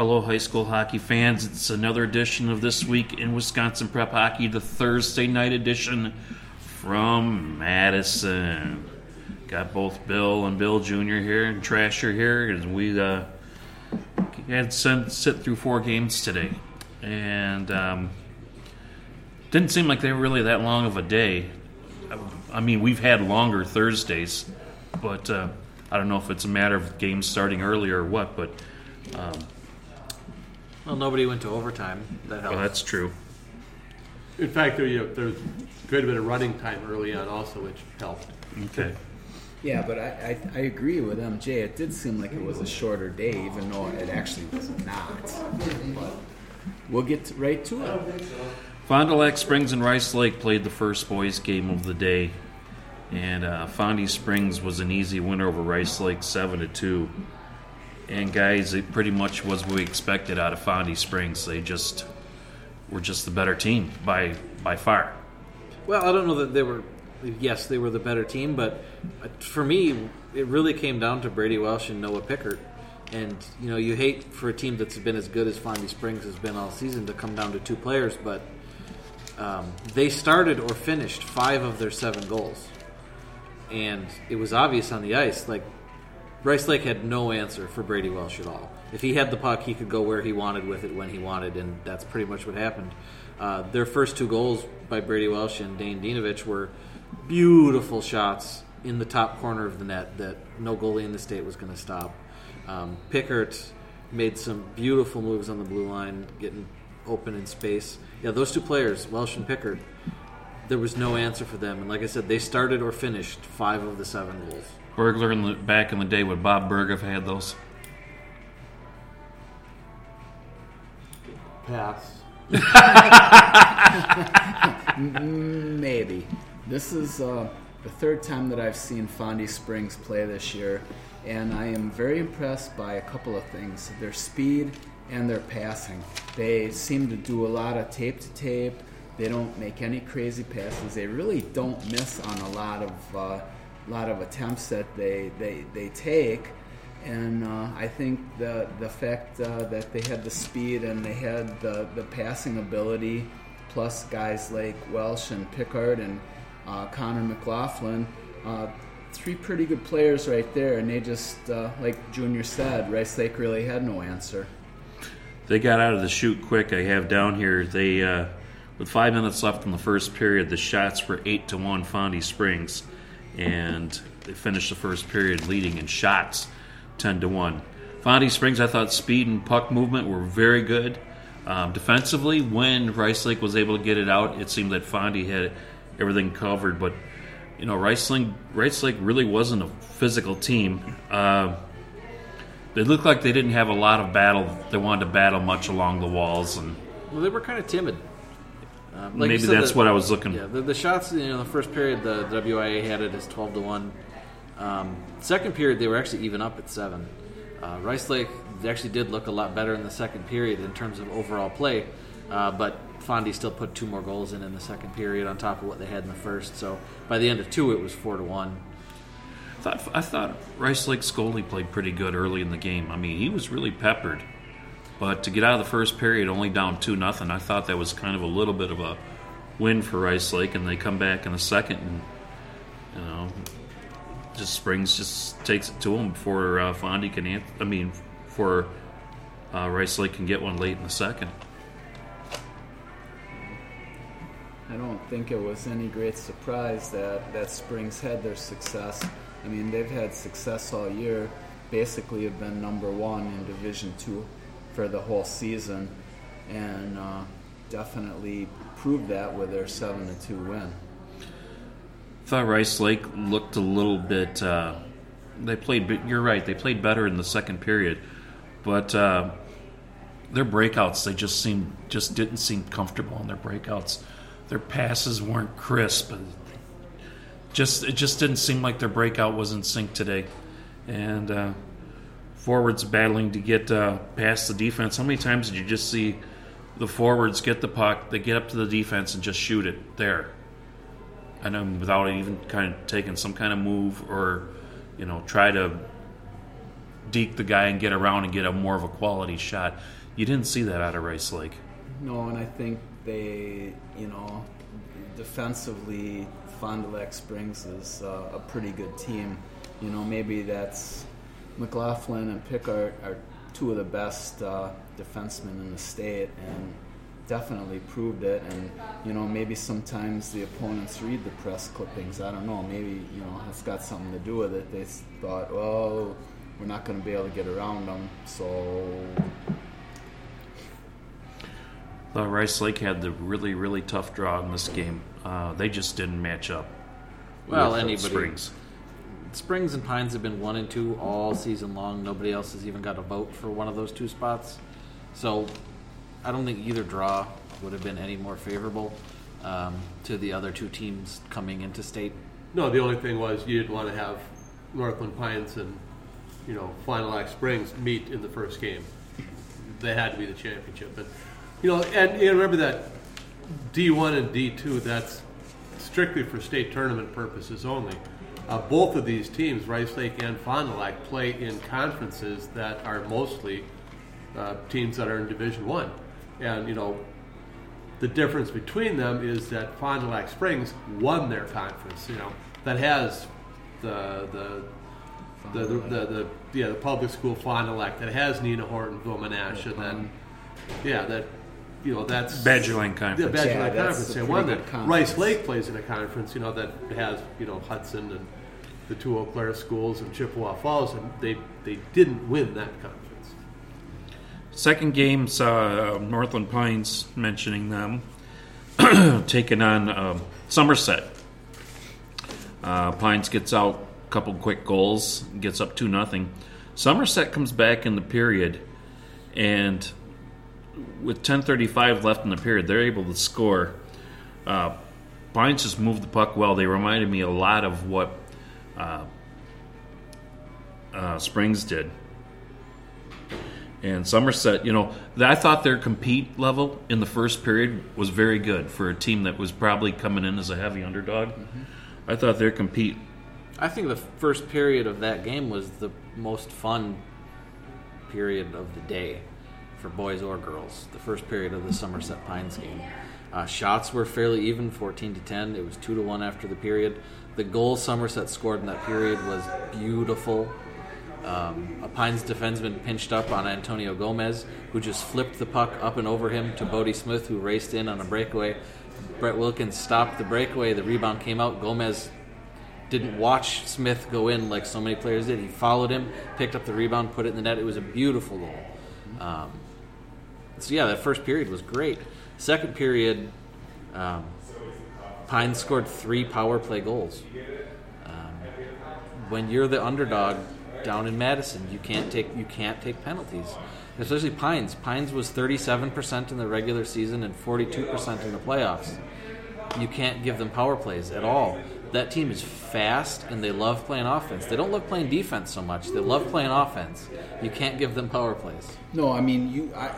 Hello, high school hockey fans. It's another edition of This Week in Wisconsin Prep Hockey, the Thursday night edition from Madison. Got both Bill and Bill Jr. here and Trasher here, and we uh, had to sit through four games today. And um, didn't seem like they were really that long of a day. I mean, we've had longer Thursdays, but uh, I don't know if it's a matter of games starting earlier or what, but. Um, well, nobody went to overtime. That helps. Well, that's true. In fact, there, you know, there's quite a bit of running time early on also, which helped. Okay. Yeah, but I, I, I, agree with MJ. It did seem like it was a shorter day, even though it actually was not. But we'll get right to it. Fond du Lac Springs and Rice Lake played the first boys' game of the day, and uh, Fondy Springs was an easy win over Rice Lake, seven to two. And guys, it pretty much was what we expected out of Fondy Springs. They just were just the better team by by far. Well, I don't know that they were. Yes, they were the better team, but for me, it really came down to Brady Welsh and Noah Pickert. And you know, you hate for a team that's been as good as Fondy Springs has been all season to come down to two players, but um, they started or finished five of their seven goals, and it was obvious on the ice. Like Rice Lake had no answer for Brady Welsh at all. If he had the puck, he could go where he wanted with it when he wanted, and that's pretty much what happened. Uh, their first two goals by Brady Welsh and Dane Dinovich were beautiful shots in the top corner of the net that no goalie in the state was going to stop. Um, Pickert made some beautiful moves on the blue line, getting open in space. Yeah, those two players, Welsh and Pickert, there was no answer for them. And like I said, they started or finished five of the seven goals. Burglar in the back in the day would Bob Berg have had those? Pass. Maybe. This is uh, the third time that I've seen Fondy Springs play this year, and I am very impressed by a couple of things their speed and their passing. They seem to do a lot of tape to tape. They don't make any crazy passes. They really don't miss on a lot of uh, lot of attempts that they they, they take. And uh, I think the the fact uh, that they had the speed and they had the, the passing ability, plus guys like Welsh and Pickard and uh, Connor McLaughlin, uh, three pretty good players right there. And they just, uh, like Junior said, Rice Lake really had no answer. They got out of the chute quick. I have down here. They uh, with five minutes left in the first period, the shots were eight to one Fondy Springs and they finished the first period leading in shots, ten to one. Fondy Springs, I thought speed and puck movement were very good. Um, defensively, when Rice Lake was able to get it out, it seemed that Fondy had everything covered. But you know, Rice Lake, Rice Lake really wasn't a physical team. Uh, they looked like they didn't have a lot of battle. They wanted to battle much along the walls, and well, they were kind of timid. Um, like Maybe that's the, what I was looking. Yeah, the, the, shots. You know, the first period, the, WIAA had it as twelve to one. Um, second period, they were actually even up at seven. Uh, Rice Lake actually did look a lot better in the second period in terms of overall play, uh, but Fondy still put two more goals in in the second period on top of what they had in the first. So by the end of two, it was four to one. I thought, I thought Rice Lake Scully played pretty good early in the game. I mean, he was really peppered. But to get out of the first period only down two nothing, I thought that was kind of a little bit of a win for Rice Lake, and they come back in the second, and you know, just Springs just takes it to them before uh, Fondy can. Answer, I mean, for uh, Rice Lake can get one late in the second. I don't think it was any great surprise that, that Springs had their success. I mean, they've had success all year. Basically, have been number one in Division Two for the whole season, and uh, definitely proved that with their seven to two win. Thought Rice Lake looked a little bit. Uh, they played. You're right. They played better in the second period, but uh, their breakouts they just seemed just didn't seem comfortable in their breakouts. Their passes weren't crisp. Just it just didn't seem like their breakout was in sync today, and uh, forwards battling to get uh, past the defense. How many times did you just see the forwards get the puck, they get up to the defense and just shoot it there? And then without even kind of taking some kind of move or, you know, try to deke the guy and get around and get a more of a quality shot. You didn't see that out of Rice Lake. No, and I think they, you know, defensively, Fond du Lac Springs is uh, a pretty good team. You know, maybe that's McLaughlin and Pickard are two of the best uh, defensemen in the state, and definitely proved it. And you know, maybe sometimes the opponents read the press clippings. I don't know. Maybe you know, it's got something to do with it. They thought, well, we're not going to be able to get around them, so Uh, Rice Lake had the really, really tough draw in this game. Uh, they just didn't match up. Well, with anybody- Springs. Springs and Pines have been one and two all season long. Nobody else has even got a vote for one of those two spots. So I don't think either draw would have been any more favorable um, to the other two teams coming into state. No, the only thing was you didn't want to have Northland Pines and you know du Lac Springs meet in the first game. They had to be the championship, and you know, and you remember that D one and D two. That's strictly for state tournament purposes only. Uh, both of these teams, Rice Lake and Fond du Lac, play in conferences that are mostly uh, teams that are in Division One, and you know the difference between them is that Fond du Lac Springs won their conference. You know that has the the the the, the, the yeah the public school Fond du Lac that has Nina Horton, Vilmanash, and then yeah that you know that's Badger Lane the Conference. Badger Yeah, Lake that's Conference. a They pretty that. conference. Rice Lake plays in a conference you know that has you know Hudson and the two Eau Claire schools and Chippewa Falls, and they they didn't win that conference. Second game saw uh, Northland Pines mentioning them taking on um, Somerset. Uh, Pines gets out a couple quick goals, gets up two nothing. Somerset comes back in the period, and with 10:35 left in the period, they're able to score. Uh, Pines just moved the puck well. They reminded me a lot of what uh, uh, Springs did. And Somerset, you know, I thought their compete level in the first period was very good for a team that was probably coming in as a heavy underdog. I thought their compete I think the first period of that game was the most fun period of the day for boys or girls. The first period of the Somerset Pines game. Uh, shots were fairly even, 14 to 10. It was 2 to 1 after the period. The goal Somerset scored in that period was beautiful. Um, a Pines defenseman pinched up on Antonio Gomez, who just flipped the puck up and over him to Bodie Smith, who raced in on a breakaway. Brett Wilkins stopped the breakaway. The rebound came out. Gomez didn't watch Smith go in like so many players did. He followed him, picked up the rebound, put it in the net. It was a beautiful goal. Um, so yeah, that first period was great. Second period, um, Pines scored three power play goals. Um, when you're the underdog down in Madison, you can't take you can't take penalties. Especially Pines. Pines was 37% in the regular season and 42% in the playoffs. You can't give them power plays at all. That team is fast and they love playing offense. They don't love playing defense so much. They love playing offense. You can't give them power plays. No, I mean you. I,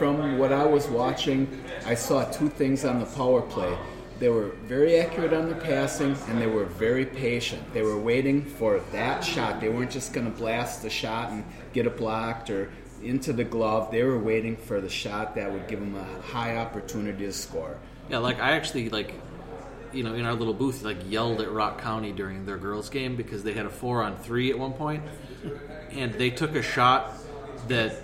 from what I was watching, I saw two things on the power play. They were very accurate on their passing, and they were very patient. They were waiting for that shot. They weren't just going to blast the shot and get it blocked or into the glove. They were waiting for the shot that would give them a high opportunity to score. Yeah, like I actually like, you know, in our little booth, like yelled at Rock County during their girls' game because they had a four on three at one point, and they took a shot that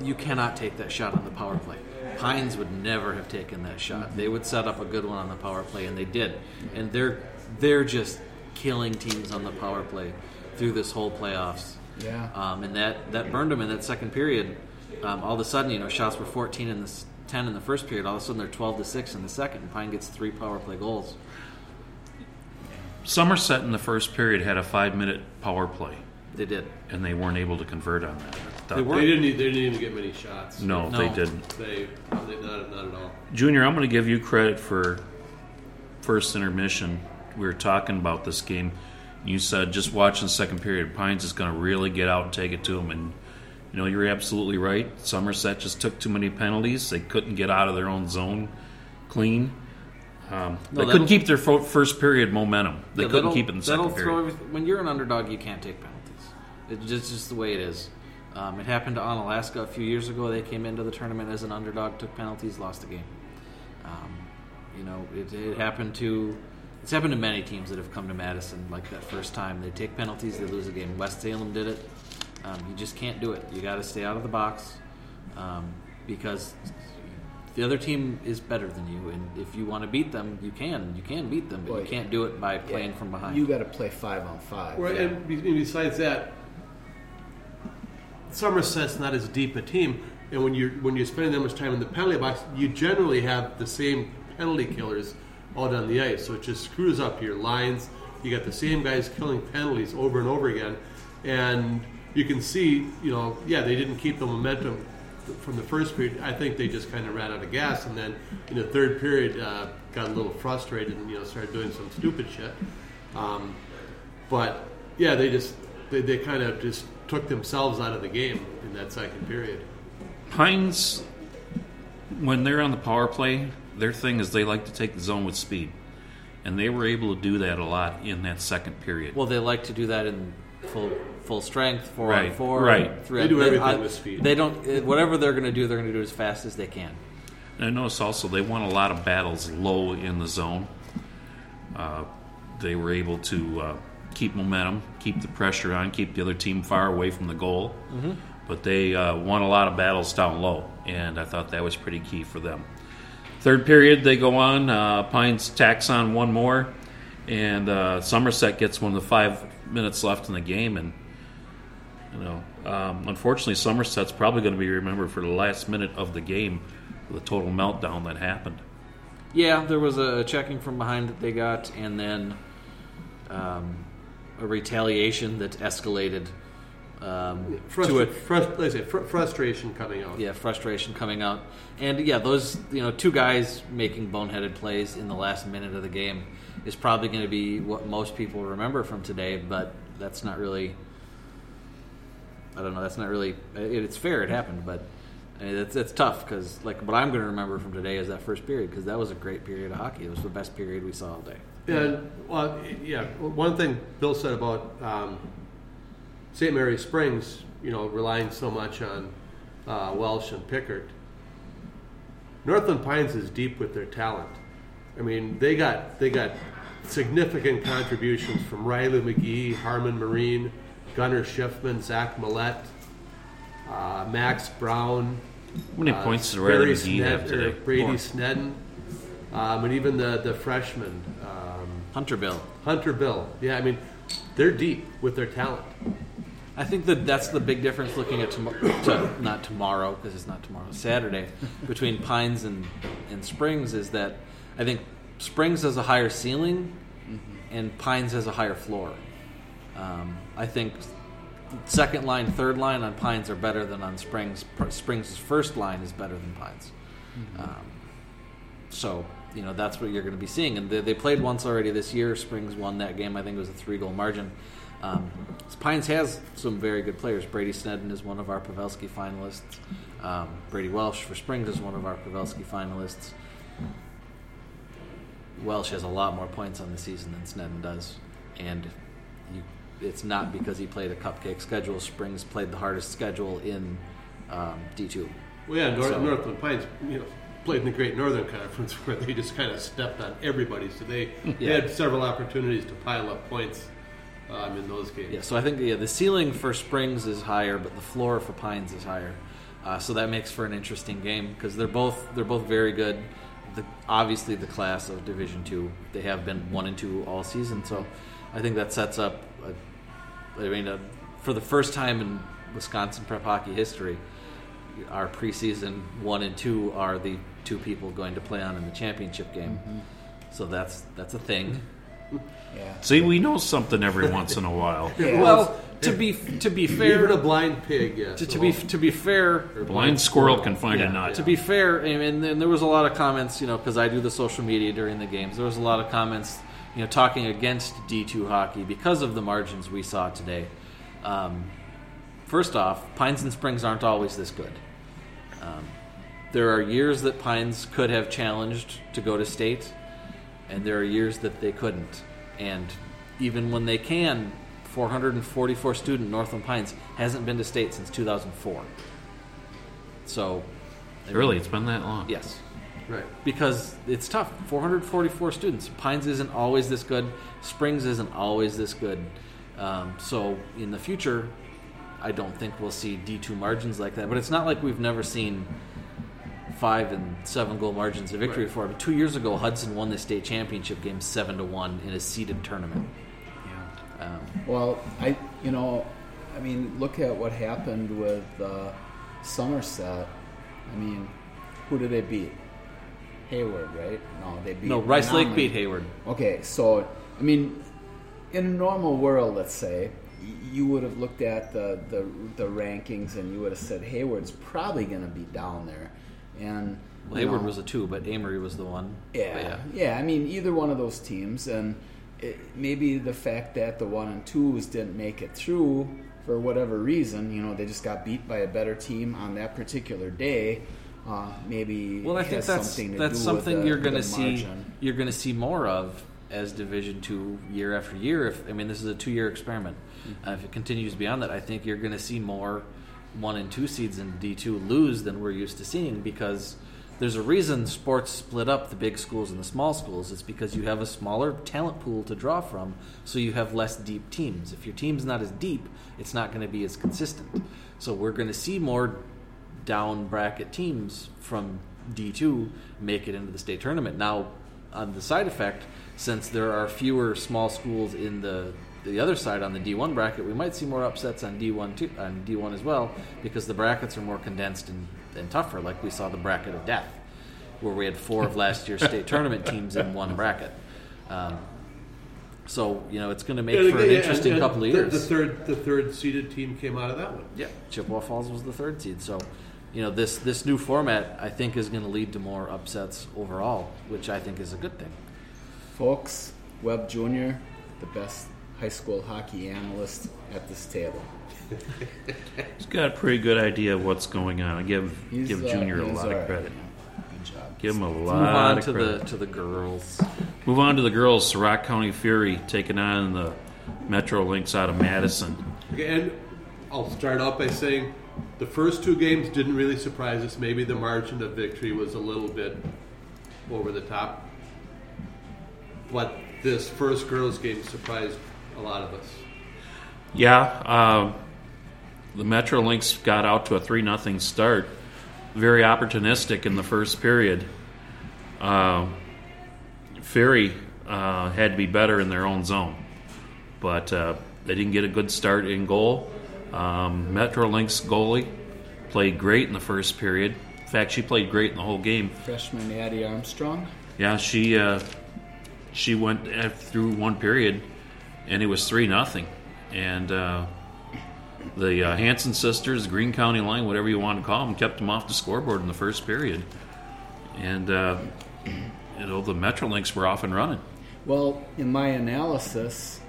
you cannot take that shot on the power play. Pines would never have taken that shot. They would set up a good one on the power play, and they did. And they're they're just killing teams on the power play through this whole playoffs. Yeah. Um, and that that burned them in that second period. Um, all of a sudden, you know, shots were 14 in the 10 in the first period. All of a sudden, they're 12 to six in the second. And Pine gets three power play goals. Somerset in the first period had a five minute power play, They did. and they weren't able to convert on that. I thought- They weren't. They didn't. e- They didn't even get many shots. No, No. they didn't. They, they not, not at all. Junior, I'm going to give you credit for first intermission. We were talking about this game. You said just watching the second period, Pines is going to really get out and take it to them. And, you know, you're absolutely right. Somerset just took too many penalties. They couldn't get out of their own zone clean. Um, No, they couldn't keep their fo- first period momentum. They Yeah, couldn't that'll- keep it in the that'll second throw period. everyth- when you're an underdog, you can't take penalties. It's just, just the way it is. Um, it happened to Onalaska a few years ago. They came into the tournament as an underdog, took penalties, lost the game. Um, you know, it, it happened to it's happened to many teams that have come to Madison like that first time. They take penalties, they lose a game. West Salem did it. Um, you just can't do it. You got to stay out of the box um, because the other team is better than you, and if you want to beat them, you can. You can beat them, but Well, you can't do it by playing Yeah. from behind. You got to play five on five. Right, and, be- and besides that, Somerset's not as deep a team, and when you're when you're spending that much time in the penalty box, you generally have the same penalty killers all down the ice, so it just screws up your lines. You got the same guys killing penalties over and over again, and you can see, you know, yeah, they didn't keep the momentum from the first period. I think they just kind of ran out of gas, and then in the third period, uh, got a little frustrated and you know started doing some stupid shit. Um, but yeah, they just they, they kind of just took themselves out of the game in that second period. Pines, when they're on the power play, their thing is they like to take the zone with speed, and they were able to do that a lot in that second period. Well, they like to do that in full full strength, four on four, right. Three, They do everything I- with speed. They don't. eh, Whatever they're going to do, they're going to do as fast as they can. And I noticed also they won a lot of battles low in the zone. Uh, they were able to uh, keep momentum, keep the pressure on, keep the other team far away from the goal. Mm-hmm. But they uh, won a lot of battles down low, and I thought that was pretty key for them. Third period, they go on. Uh, Pines tacks on one more, and uh, Somerset gets one of the five minutes left in the game, and you know, um, unfortunately, Somerset's probably going to be remembered for the last minute of the game, the total meltdown that happened. Yeah, there was a checking from behind that they got, and then um, a retaliation that escalated um, to Frustra- a frust- I say, fr- frustration coming out. yeah frustration coming out, and yeah, those you know two guys making boneheaded plays in the last minute of the game is probably going to be what most people remember from today, but that's not really. I don't know. That's not really. It, it's fair. It happened, but I mean, it's it's tough because like what I'm going to remember from today is that first period because that was a great period of hockey. It was the best period we saw all day. And well, yeah, one thing Bill said about um, St. Mary Springs, you know, relying so much on uh, Welsh and Pickert. Northland Pines is deep with their talent. I mean, they got they got significant contributions from Riley McGee, Harmon Marine, Gunnar Schiffman, Zach Millett, uh, Max Brown. How many uh, points did Riley McGee have today? Brady Four. Snedden, um, and even the the freshman um, Hunter Bill. Hunter Bill. Yeah, I mean, they're deep with their talent. I think that that's the big difference looking at tomorrow, to, not tomorrow because it's not tomorrow, Saturday, between Pines and, and Springs is that I think Springs has a higher ceiling and Pines has a higher floor. Um, I think second line, third line on Pines are better than on Springs. Pr- Springs' first line is better than Pines. Um, so, you know, that's what you're going to be seeing. And they, they played once already this year. Springs won that game. I think it was a three goal margin. Um, Pines has some very good players. Brady Snedden is one of our Pavelski finalists. Um, Brady Welsh for Springs is one of our Pavelski finalists. Welsh has a lot more points on the season than Snedden does. And you, it's not because he played a cupcake schedule. Springs played the hardest schedule in um, D2. Well, yeah, North, So- Northland Pines, you know, played in the Great Northern Conference where they just kind of stepped on everybody. So they, they had several opportunities to pile up points um, in those games. Yeah, so I think yeah, the ceiling for Springs is higher, but the floor for Pines is higher. Uh, so that makes for an interesting game because they're both they're both very good. The, obviously, the class of Division Two, they have been one and two all season. So I think that sets up. A, I mean, a, for the first time in Wisconsin prep hockey history, our preseason one and two are the two people going to play on in the championship game. So that's that's a thing. Yeah. See, we know something every once in a while. Yeah. Well, to be to be fair, Even a blind pig, yes. to, to be to be fair, Blind squirrel can find yeah, a nut. to be fair, and, and then there was a lot of comments, you know, because I do the social media during the games. There was a lot of comments, you know, talking against D two hockey because of the margins we saw today. Um, first off, Pines and Springs aren't always this good. Um, there are years that Pines could have challenged to go to state, and there are years that they couldn't. And even when they can 444 student Northland Pines hasn't been to state since 2004. So, I mean, Really, it's been that long. yes, Right. because it's tough. 444 students. Pines isn't always this good. Springs isn't always this good. Um, so in the future, I don't think we'll see D2 margins like that. But it's not like we've never seen five and seven goal margins of victory Right. before. But two years ago, Hudson won the state championship game seven to one in a seeded tournament. Um, Well, I you know, I mean, look at what happened with uh, Somerset. I mean, who did they beat? Hayward, right? No, they beat. no, Rice Lake beat Hayward. Okay, so I mean, in a normal world, let's say, y- you would have looked at the, the the rankings and you would have said Hayward's probably going to be down there, and Well, Hayward know, was a two, but Amory was the one. yeah, But yeah, I mean, either one of those teams, and it, maybe the fact that the one and twos didn't make it through for whatever reason, you know, they just got beat by a better team on that particular day. Uh, maybe Well, I think that's something that's something the, you're going to see. You're going to see more of as Division Two year after year. If I mean, this is a two-year experiment. Mm-hmm. Uh, if it continues beyond that, I think you're going to see more one and two seeds in D two lose than we're used to seeing because there's a reason sports split up the big schools and the small schools. It's because you have a smaller talent pool to draw from, so you have less deep teams. If your team's not as deep, it's not going to be as consistent. So we're going to see more down bracket teams from D2 make it into the state tournament. Now, on the side effect, since there are fewer small schools in the the other side on the D1 bracket, we might see more upsets on D1 too, on D1 as well because the brackets are more condensed and, and tougher. Like we saw the bracket of death, where we had four of last year's state tournament teams in one bracket. Um, so you know it's going to make And for an interesting and- and couple of the- years. The third, the third seeded team came out of that one. Yeah, Chippewa Falls was the third seed. So, you know, this this new format I think is going to lead to more upsets overall, which I think is a good thing. Folks, Webb Jr., the best high school hockey analyst at this table. He's got a pretty good idea of what's going on. I give He's, give uh, Junior a lot all of credit. yeah. Good job. Give him a lot of credit. Move on of to credit. the to the girls. Move on to the girls. Rock County Fury taking on the Metro Lynx out of Madison. Okay, and I'll start out by saying the first two games didn't really surprise us. Maybe the margin of victory was a little bit over the top. But this first girls' game surprised a lot of us. Yeah, um, the Metro Lynx got out to a three nothing start. Very opportunistic in the first period. Uh, Fury uh, had to be better in their own zone, but uh, they didn't get a good start in goal. Um, Metro Lynx goalie played great in the first period. In fact, she played great in the whole game. Freshman Addie Armstrong. Yeah, she uh, she went uh, through one period, and it was three nothing, and uh, the uh, Hanson sisters, Green County line, whatever you want to call them, kept them off the scoreboard in the first period, and uh, you know the Metro Lynx were off and running. Well, in my analysis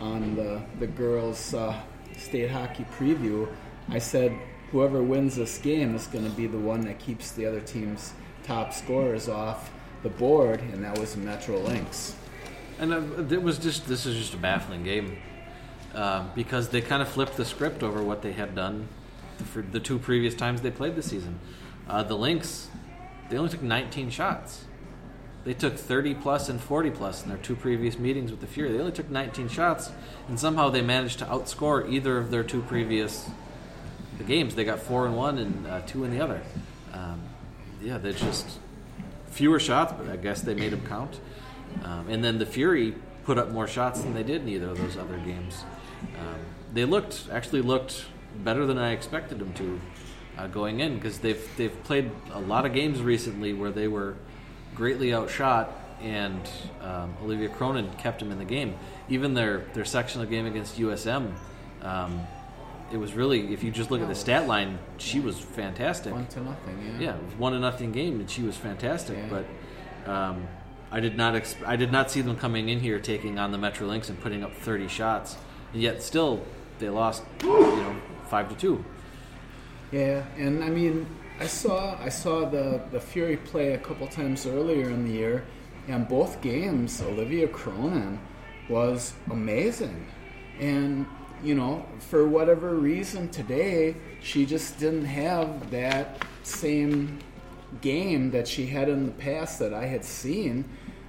on the the girls' uh, state hockey preview, I said whoever wins this game is going to be the one that keeps the other team's top scorers off the board, and that was Metro Lynx. And uh, it was just this is just a baffling game uh, because they kind of flipped the script over what they had done for the two previous times they played the season. Uh, the Lynx, they only took 19 shots. They took 30 plus and 40 plus in their two previous meetings with the Fury. They only took 19 shots, and somehow they managed to outscore either of their two previous the games. They got four in one and uh, two in the other. Um, yeah, they're just fewer shots, but I guess they made them count. Um, and then the Fury put up more shots than they did in either of those other games. Um, they looked actually looked better than I expected them to uh, going in because they've they've played a lot of games recently where they were greatly outshot and um, Olivia Cronin kept them in the game. Even their their sectional game against USM. Um, it was really, if you just look at the stat line, she was fantastic. One to nothing. Yeah. Yeah, it was one to nothing game, and she was fantastic. Yeah. But um, I did not ex- I did not see them coming in here taking on the Metro Lynx and putting up 30 shots, and yet still they lost, you know, five to two. Yeah, and I mean, I saw I saw the the Fury play a couple times earlier in the year, and both games Olivia Cronin was amazing, and you know, for whatever reason today, she just didn't have that same game that she had in the past that I had seen,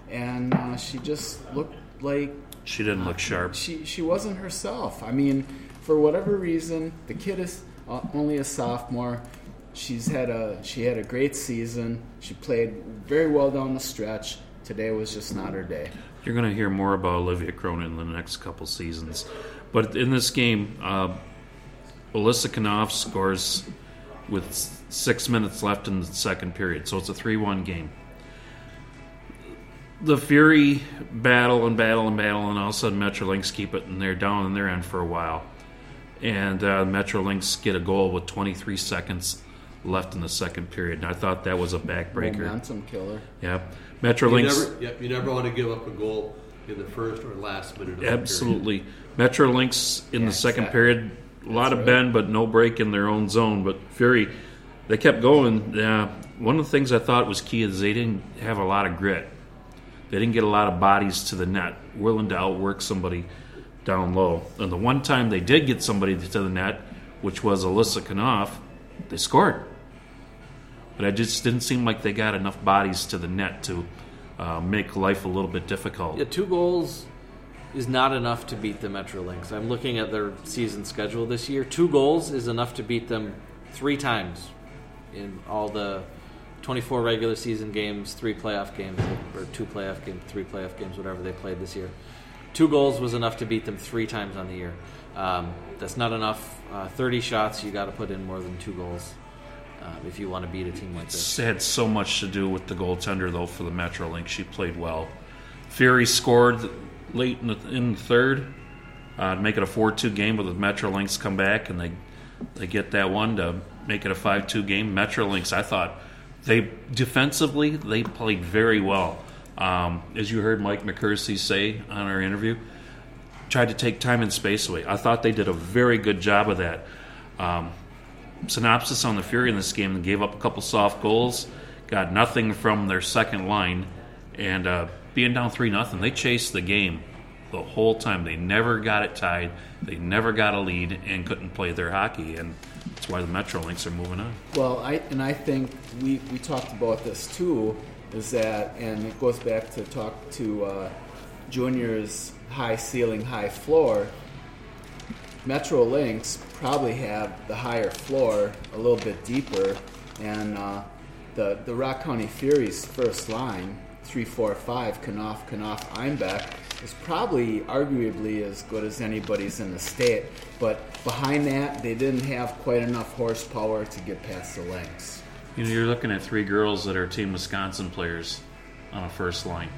and uh, she just looked like She didn't look sharp. she she wasn't herself. I mean, for whatever reason, the kid is uh, only a sophomore. She's had a she had a great season. She played very well down the stretch. Today was just not her day. You're going to hear more about Olivia Cronin in the next couple seasons. But in this game, uh, Alyssa Knopf scores with six minutes left in the second period. So it's a 3 1 game. The Fury battle and battle and battle, and all of a sudden Metro Lynx keep it, and they're down in their end for a while. And uh, Metro Lynx get a goal with 23 seconds left in the second period. And I thought that was a backbreaker. Momentum killer. Yeah. You Metro Lynx. never, yep, you never want to give up a goal in the first or last minute of the period. Absolutely. Metro Lynx in Yeah, the second exactly. period, a lot of right. bend, but no break in their own zone. But Fury, they kept going. Yeah, one of the things I thought was key is they didn't have a lot of grit. They didn't get a lot of bodies to the net, willing to outwork somebody down low. And the one time they did get somebody to the net, which was Alyssa Knopf, they scored. But I just didn't seem like they got enough bodies to the net to uh, make life a little bit difficult. Yeah, two goals is not enough to beat the Metro Lynx. I'm looking at their season schedule this year. Two goals is enough to beat them three times in all the 24 regular season games, three playoff games, or two playoff games, three playoff games, whatever they played this year. Two goals was enough to beat them three times on the year. Um, that's not enough. Uh, 30 shots, you got to put in more than two goals um, if you want to beat a team like this. It's had so much to do with the goaltender, though, for the Metrolink. She played well. Fury scored late in the, in the third uh, make it a 4 2 game, but the Metro Lynx come back and they they get that one to make it a 5 2 game. Metro Lynx, I thought, they defensively, they played very well. Um, as you heard Mike McCursey say on our interview, tried to take time and space away. I thought they did a very good job of that. Um, synopsis on the Fury in this game and gave up a couple soft goals, got nothing from their second line, and uh, being down three nothing, they chased the game the whole time. They never got it tied. They never got a lead and couldn't play their hockey, and that's why the Metro Metrolinks are moving on. Well, I and I think we, we talked about this too, is that and it goes back to talk to uh, Junior's high ceiling, high floor. Metro Lynx probably have the higher floor, a little bit deeper, and uh, the the Rock County Fury's first line, three, four, five, Knopf, Knopf, Einbeck, is probably arguably as good as anybody's in the state. But behind that, they didn't have quite enough horsepower to get past the Lynx. You know, you're looking at three girls that are Team Wisconsin players on a first line.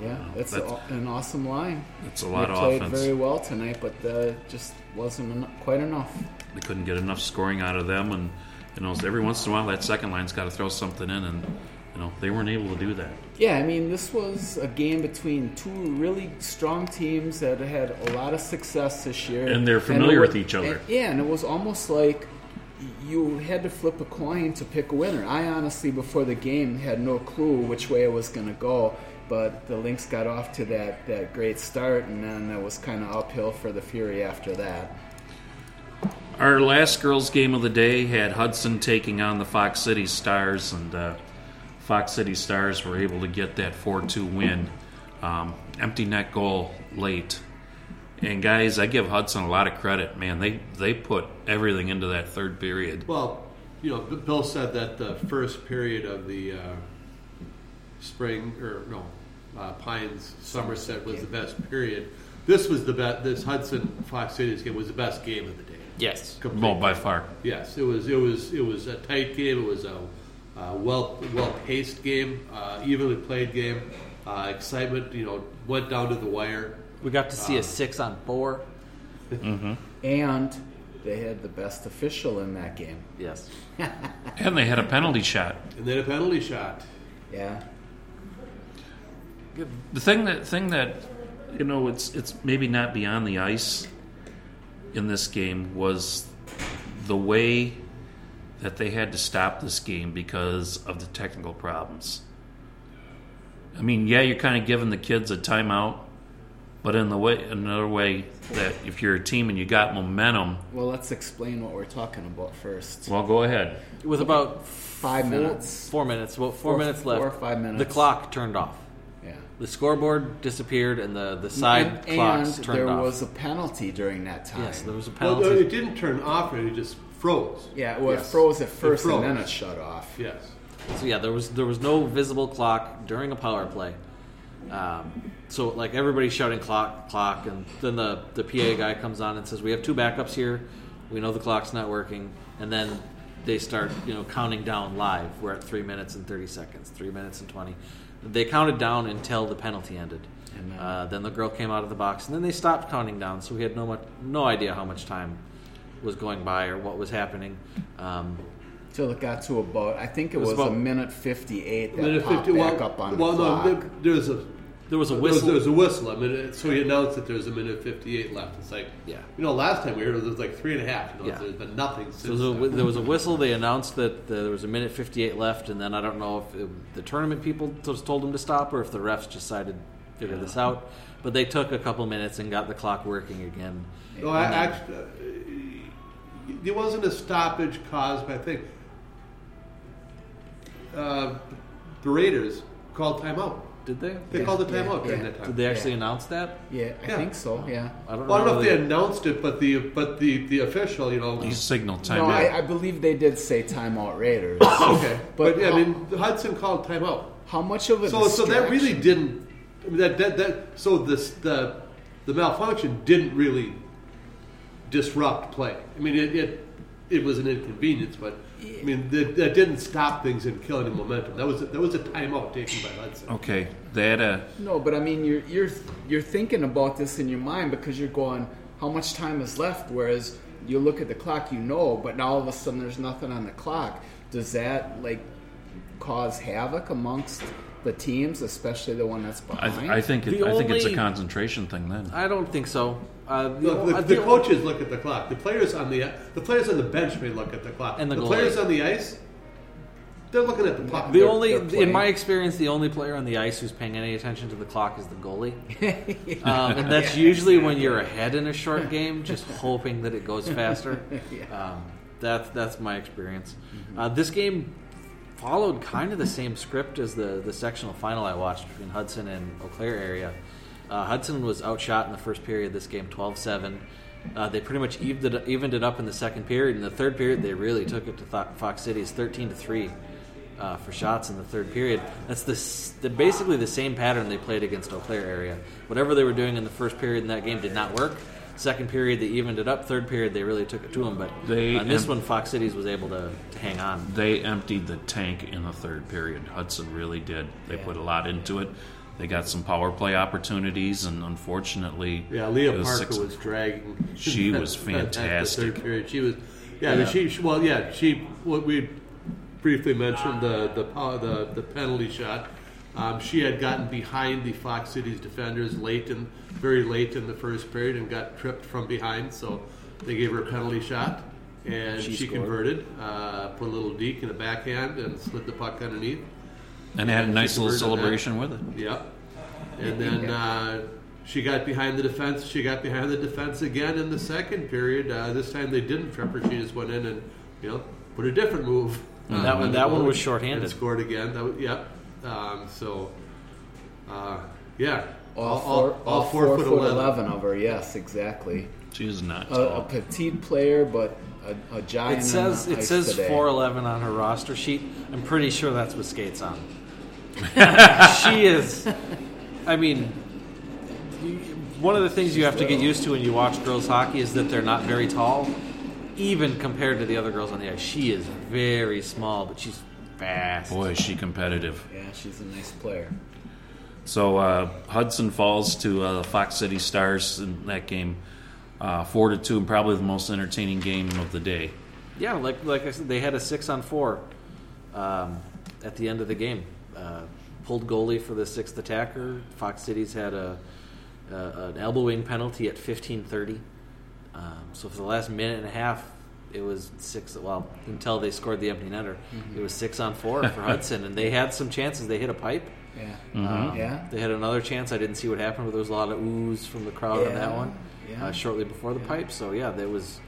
Yeah, that's, that's- a, an awesome line. It's a lot they of played offense. very well tonight, but uh, just wasn't quite enough. They couldn't get enough scoring out of them, and you know, every once in a while that second line's got to throw something in, and you know, they weren't able to do that. Yeah, I mean, this was a game between two really strong teams that had a lot of success this year, And they're familiar was- with each other. and- yeah, and it was almost like you had to flip a coin to pick a winner. I honestly, before the game, had no clue which way it was going to go. But the Lynx got off to that, that great start, and then it was kind of uphill for the Fury after that. Our last girls' game of the day had Hudson taking on the Fox City Stars, and uh, Fox City Stars were able to get that 4 2 win. Um, empty net goal late. And guys, I give Hudson a lot of credit. Man, they, they put everything into that third period. Well, you know, Bill said that the first period of the uh, spring or no uh, Pines Somerset was the best period. This was the best. This Hudson Fox Cities game was the best game of the day. Yes. Complete. Well, by far. Yes, it was. It was. It was a tight game. It was a uh, well well paced game, uh, evenly played game. Uh, excitement, you know, went down to the wire. We got to see a six on four. And they had the best official in that game. Yes. And they had a penalty shot. And then a penalty shot. Yeah. The thing that thing that you know it's it's maybe not beyond the ice in this game was the way that they had to stop this game because of the technical problems. I mean, yeah, you're kind of giving the kids a timeout But in the way, another way that if you're a team and you got momentum, Well, let's explain what we're talking about first. well, go ahead. With about Five four, minutes. four minutes, about four, Four- minutes left. four or five minutes. The clock turned off. Yeah. The scoreboard disappeared, and the the side and, clocks and turned there off. was a penalty during that time. yes, there was a penalty. Well, penalty. it didn't turn off; it just froze. Yeah, well, Yes. it froze at first froze. and then it shut off. Yes. So yeah, there was there was no visible clock during a power play. Um, so like everybody's shouting clock, clock, and then the the PA guy comes on and says, "We have two backups here. We know the clock's not working." And then they start you know counting down live. We're at three minutes and thirty seconds, three minutes and twenty. They counted down until the penalty ended. And then- Uh, then the girl came out of the box, and then they stopped counting down. So we had no much, no idea how much time was going by or what was happening. Um, Till it got to about, I think it, It was was, about- a minute 58 that Minute popped 50 back well, up on well, the no, clock. there, there's a there was a there was, whistle. there was a whistle. I mean, so he announced that there's a minute 58 left. It's like, Yeah. you know, last time we heard it was like three and a half. You know, Yeah. there's been nothing since. So there was, a, there was a whistle. They announced that there was a minute 58 left, and then I don't know if it, the tournament people just told them to stop or if the refs decided to figure this out. But they took a couple minutes and got the clock working again. No, I, actually, uh, there wasn't a stoppage caused by thing. Uh, the Raiders called timeout. Did they? They Yeah, called a yeah, timeout during yeah. that time. Did they actually Yeah. announce that? yeah, I Yeah. think so, yeah. I don't Well, I don't know if they whether- announced it, but the but the the official, you know, He signaled No, timeout. I, I believe they did say timeout Raiders. okay. But But, yeah, how- I mean, Hudson called timeout. How much of a So so that really didn't. I mean, that, that that so this the the malfunction didn't really disrupt play. I mean, it it, it was an inconvenience, but I mean that, that didn't stop things and kill any momentum. That was a, that was a timeout taken by Hudson. okay, they had uh, a No, but I mean, you're you're you're thinking about this in your mind because you're going, how much time is left? Whereas you look at the clock, you know, but now all of a sudden there's nothing on the clock. Does that like cause havoc amongst the teams, especially the one that's I, behind? I think it, The I think it's a concentration thing then. I don't think so. Uh, the, Look, the, uh, the the- coaches look at the clock. The players on the the players on the bench may look at the clock. And the goalie. players on the ice, they're looking at the clock. The They're- only, they're in my experience, the only player on the ice who's paying any attention to the clock is the goalie, um, and that's usually when you're ahead in a short game, just hoping that it goes faster. Um, that's that's my experience. Uh, this game followed kind of the same script as the the sectional final I watched between Hudson and Eau Claire area. Uh, Hudson was outshot in the first period. This game 12-7. Uh, they pretty much evened it, evened it up in the second period. In the third period, they really took it to Th- Fox Cities, thirteen to three uh, for shots in the third period. That's the, the basically the same pattern they played against Eau Claire area. Whatever they were doing in the first period in that game did not work. Second period, they evened it up. Third period, they really took it to them. But They- on this and- one, Fox Cities was able to, to hang on. They emptied the tank in the third period. Hudson really did. They put a lot into it. They got some power play opportunities, and unfortunately, Yeah, Leah was Parker six- was dragging. She was at the fantastic. third period. She was, yeah, Yeah. She, she well, yeah, she. What we briefly mentioned the the pow- the, the penalty shot. Um, she had gotten behind the Fox Cities defenders late in very late in the first period and got tripped from behind. So they gave her a penalty shot, and She she, converted. Uh, put a little deke in a backhand and slid the puck underneath. And they had a nice little celebration with it. Yep. And then uh, she got behind the defense. She got behind the defense again in the second period. Uh, this time they didn't trip her. She just went in and you know put a different move. uh, That one- that one was shorthanded. And scored again. That was, yep. Um, so uh, yeah, all, four, all four, foot, 11. of her, yes, exactly. She is not A, a petite player, but a, a giant. It says on the it ice says 411 on her roster sheet. I'm pretty sure that's what skates on. she is. I mean, you- one of the things you have to get used to when you watch girls hockey is that they're not very tall, even compared to the other girls on the ice. She is very small, but she's fast. Boy, is she competitive. Yeah, she's a nice player. So uh, Hudson falls to uh, the Fox City Stars in that game, uh, four to two, and probably the most entertaining game of the day. Yeah, like like I said, they had a six on four um, at the end of the game. Uh, pulled goalie for the sixth attacker. Fox Cities had a, a an elbowing penalty at fifteen thirty. Um, so for the last minute and a half, it was six. Well, until they scored the empty netter, Mm-hmm. it was six on four for Hudson, and they had some chances. They hit a pipe. Yeah. Um, Yeah. They had another chance. I didn't see what happened, but there was a lot of oohs from the crowd on that one yeah. uh, shortly before the pipe. So yeah, there was.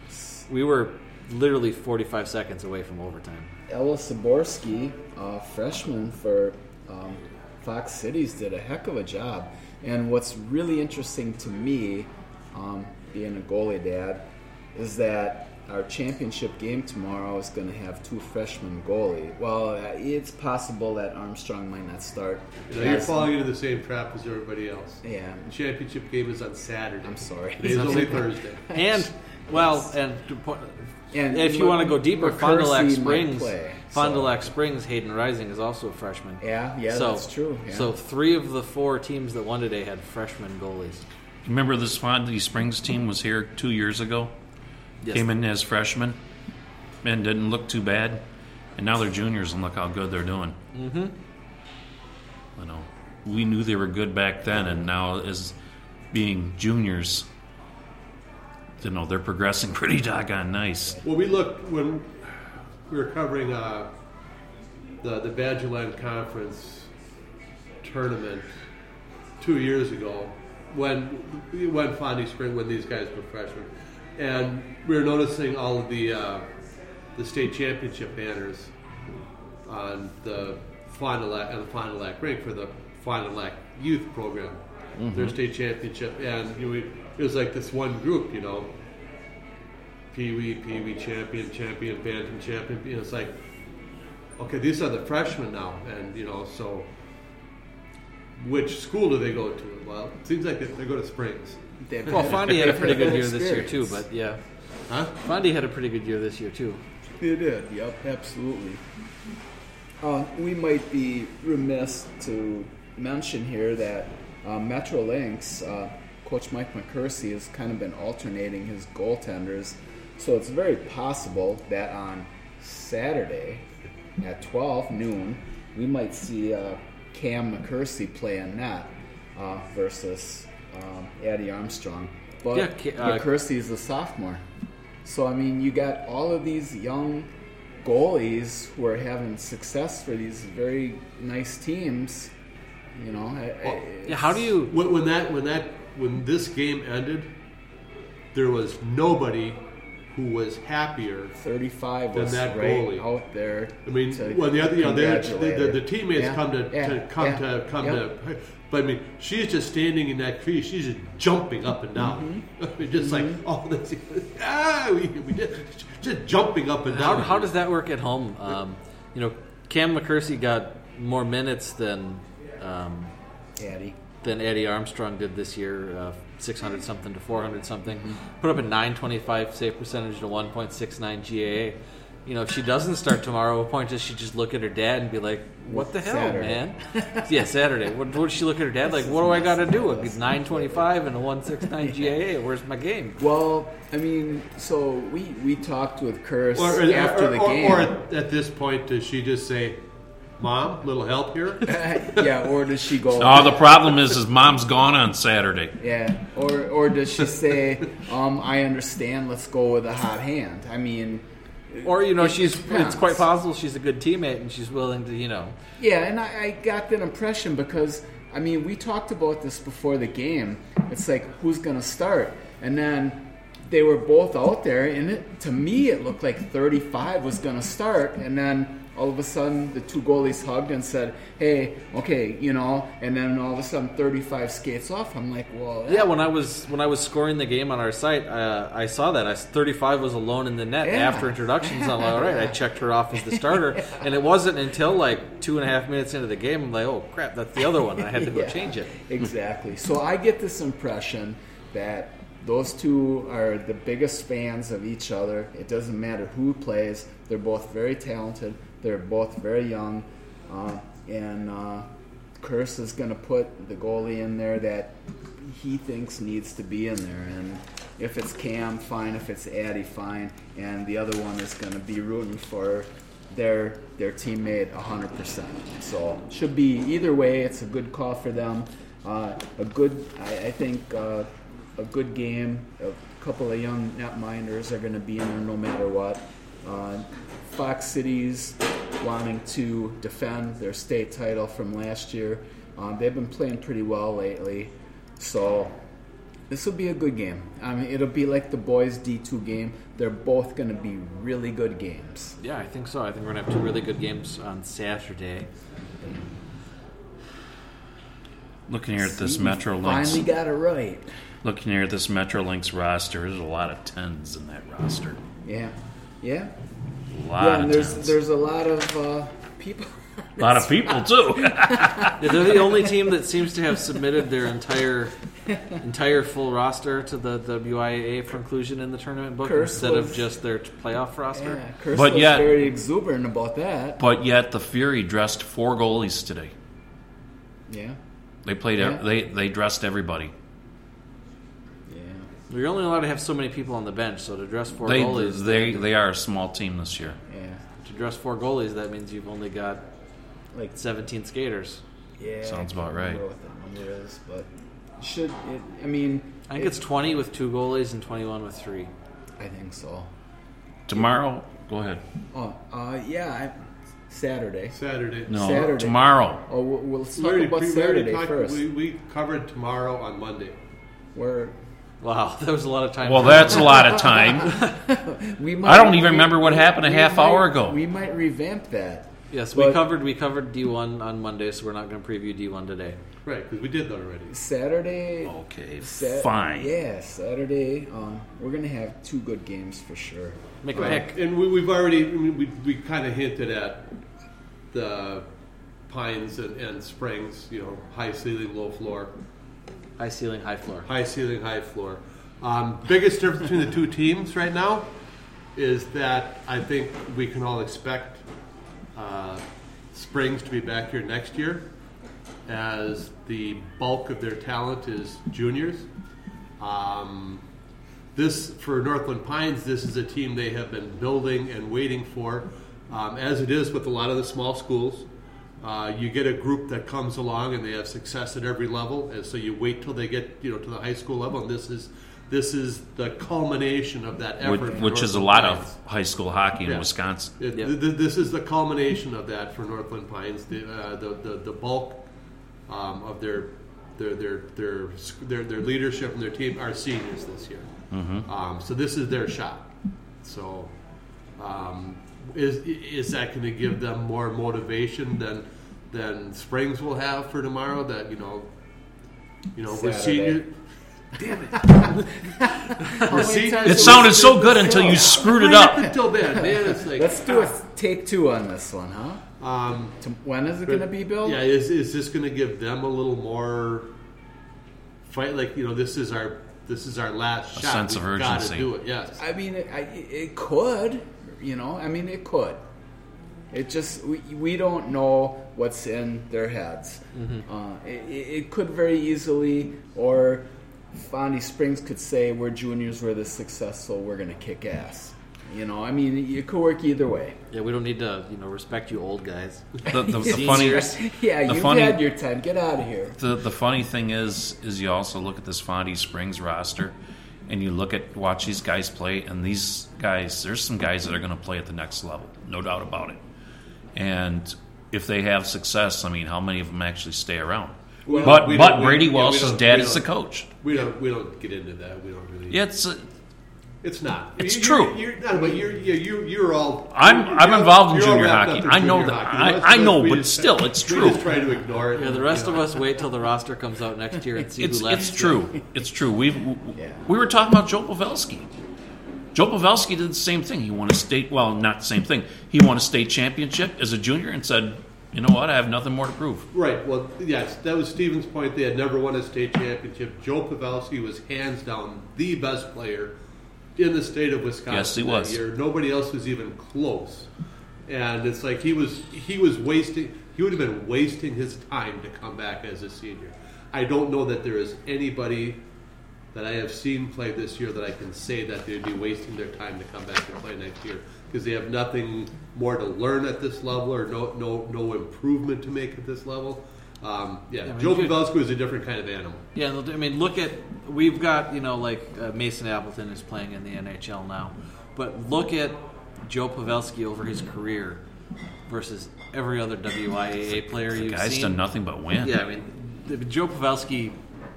We were literally 45 seconds away from overtime. Ella Saborski, uh, freshman for um, Fox Cities, did a heck of a job. And what's really interesting to me, um, being a goalie dad, is that our championship game tomorrow is going to have two freshman goalie. Well, uh, it's possible that Armstrong might not start. You know, you're falling into the same trap as everybody else. Yeah, The championship game is on Saturday. I'm sorry. It is only Thursday. And well, and to point, And if you want to go deeper, McCarthy Fond du Lac Springs, play, Fond du Lac Springs, Hayden Rising is also a freshman. Yeah, yeah, so, that's true. Yeah. So three of the four teams that won today had freshman goalies. Remember this Fondy Springs team was here two years ago? Yes. Came in as freshmen and didn't look too bad. And now they're juniors and look how good they're doing. Mm-hmm. You know, we knew they were good back then, and now as being juniors, you know, they're progressing pretty doggone nice. Well, we looked when we were covering uh, the the Badgerland Conference tournament two years ago when when Fondy Spring when these guys were freshmen, and we were noticing all of the uh, the state championship banners on the Fond du Lac on the Fond du Lac rink for the Fond du Lac youth program, their state championship, and you know, we, it was like this one group, you know, Pee Wee, Pee Wee champion, champion, bantam champion. You know, it's like, okay, these are the freshmen now, and you know, so which school do they go to? Well, it seems like they, they go to Springs, They've Well, Fondy had a pretty good year this year too, but yeah, huh? Fondy had a pretty good year this year too. They did, yep, absolutely. Uh, we might be remiss to mention here that uh, Metro Lynx, uh, Coach Mike McCursey has kind of been alternating his goaltenders, so it's very possible that on Saturday at 12 noon, we might see uh, Cam McCursey play in net uh, versus um, Addie Armstrong. But Yeah, uh, McCursey is a sophomore. So I mean, you got all of these young goalies who are having success for these very nice teams. You know, I- I- Yeah, how do you? When, when that when that when this game ended, there was nobody who was happier. 35 Than was that right goalie. out there. I mean, to well, the other, you know, they're- the, the, the teammates Yeah, come to, yeah, to come yeah, to come yeah. to. But I mean, she's just standing in that crease. She's just jumping up and down. Mm-hmm. I mean, just like oh, this, ah, we, we did, just jumping up and How, down. how does that work at home? Um, you know, Cam McCursey got more minutes than um, Addie. Than Eddie Armstrong did this year, uh, 600 something to 400 something. Put up a 925 save percentage to 1.69 GAA. You know, if she doesn't start tomorrow, what point does she just look at her dad and be like, "What the hell, Saturday. man?" yeah, Saturday. What, what does she look at her dad like? What do I got to do? It's 925 and a 169 GAA. Where's my game? Well, I mean, so we we talked with Curse or, after or, the or, game. or at, at this point, does she just say, "Mom, little help here"? yeah, or does she go? Oh, the problem is, is mom's gone on Saturday. Yeah, or or does she say, um, "I understand. Let's go with a hot hand"? I mean, Or you know, It she's depends. it's quite possible she's a good teammate and she's willing to you know. yeah, and I, I got that impression because I mean, we talked about this before the game. It's like who's gonna start, and then they were both out there, and it, to me, it looked like 35 was gonna start, and then. All of a sudden, the two goalies hugged and said, "Hey, okay, you know." And then all of a sudden, 35 skates off. I'm like, "Well, Yeah, when I was when I was scoring the game on our site, uh, I saw that I 35 was alone in the net Yeah. after introductions. I'm like, all right, I checked her off as the starter, and it wasn't until like two and a half minutes into the game, I'm like, oh crap, that's the other one. I had to go Yeah, change it. Exactly. So I get this impression that those two are the biggest fans of each other. It doesn't matter who plays. They're both very talented. They're both very young. Uh, and uh, Curse is going to put the goalie in there that he thinks needs to be in there. And if it's Cam, fine. If it's Addy, fine. And the other one is going to be rooting for their their teammate 100%. So should be either way. It's a good call for them. Uh, a good, I, I think, uh, a good game. A couple of young netminders are going to be in there no matter what. Uh, Fox Cities wanting to defend their state title from last year. Um, they've been playing pretty well lately, so this will be a good game. I mean, it'll be like the boys D2 game. They're both going to be really good games. Yeah, I think so. I think we're gonna have two really good games on Saturday. Looking here at this See, Metro we Links, Finally got it right. looking here at this Metro Lynx roster, there's a lot of tens in that roster. Yeah, yeah. A lot yeah, of and there's tens. there's a lot of uh, people. a lot of people too. Yeah, they're the only team that seems to have submitted their entire entire full roster to the WIAA for inclusion in the tournament book Curse instead of just their playoff roster. Yeah, Chris But was yet- very exuberant about that. but yet the Fury dressed four goalies today. Yeah, They played. Yeah. They they dressed everybody. Yeah. You're only allowed to have so many people on the bench, so to dress four They goalies, they they are a small team this year. Yeah, to dress four goalies, that means you've only got like 17 skaters. yeah. Sounds about right. What that number is, but should it? I mean, I think it's 20 with two goalies and 21 with three. I think so. Tomorrow, go ahead. Oh, uh, yeah. I, Saturday. Saturday. No, Saturday. tomorrow. Oh, we'll, we'll let's We already, about we Saturday talked- first. We, we covered tomorrow on Monday. Where Wow, that was a lot of time. Well, that's a lot of time. we I don't even we- remember what happened a half might- hour ago. We might revamp that. yes, we covered we covered D1 on Monday, so we're not going to preview D1 today. Right, because we did that already. Saturday. Okay, Sa- fine. Yeah, Saturday. Um, we're gonna have two good games for sure. Make a Right. pick. And we, we've already, I we, we kind of hinted at the Pines and, and Springs, you know, high ceiling, low floor. High ceiling, high floor. High ceiling, high floor. Um, biggest difference between the two teams right now is that I think we can all expect uh, Springs to be back here next year, as the bulk of their talent is juniors. Um, this for Northland Pines, this is a team they have been building and waiting for, um, as it is with a lot of the small schools. Uh, you get a group that comes along and they have success at every level, and so you wait till they get you know to the high school level, and this is this is the culmination of that Which, effort. for which is a lot Pines. of high school hockey in Yeah. Wisconsin. It- Yeah. th- th- this is the culmination of that for Northland Pines. The uh, the, the, the bulk um, of their their, their their their their leadership and their team are seniors this year. Um, so this is their shot. So um, is is that going to give them more motivation than than Springs will have for tomorrow? That you know, you know, we're Saturday. senior. How see- many times It sounded so good until you screwed it up. Until then, man, it's like Let's do a take two on this one, huh? Um, To- When is it gonna be, built? Yeah, is, is this going to give them a little more fight? Like you know, this is our this is our last A shot. sense of We've gotta urgency. do it. Yes. I mean, it, I, it could. You know, I mean, it could. It just we, we don't know what's in their heads. Uh, it, it it could very easily, or Fondy Springs could say, "We're juniors, we're this successful, we're going to kick ass." You know, I mean, it could work either way. Yeah, we don't need to, you know, respect you old guys. The, the, the funny, yeah, the you've funny- had your time. Get out of here. the, the funny thing is, is you also look at this Fondy Springs roster, and you look at watch these guys play, and these guys, there's some guys that are going to play at the next level, no doubt about it. And if they have success, I mean, how many of them actually stay around? Well, but but Brady yeah, we Welsh's don't- dad is the coach. We don't we don't get into that. We don't really. It's uh, It's not. It's You- true. You're, you're, no, but you're you're you're, you're all. I'm- you're- I'm involved in junior hockey. in I know that. I- I know, but just- still, it's true. just try to ignore it. Yeah, the rest of us wait till the roster comes out next year and see it's who left. it's true. It's true. We've Yeah. we were talking about Joe Pavelski. Joe Pavelski did the same thing. He won a state well, not the same thing. He won a state championship as a junior and said, "You know what? I have nothing more to prove." Right. Well, yes, that was Steven's point. They had never won a state championship. Joe Pavelski was hands down the best player in the state of Wisconsin. Yes, he that was. Year. Nobody else was even close. And it's like he was he was wasting. He would have been wasting his time to come back as a senior. I don't know that there is anybody that I have seen play this year that I can say that they'd be wasting their time to come back and play next year because they have nothing more to learn at this level or no no no improvement to make at this level. Um, yeah, I mean, Joe you- Pavelski was a different kind of animal. Yeah, I mean, look at we've got you know like uh, Mason Appleton is playing in the NHL now, but look at Joe Pavelski over his career versus every other WIAA player The you've guy's seen. done nothing but win. Yeah, I mean, Joe Pavelski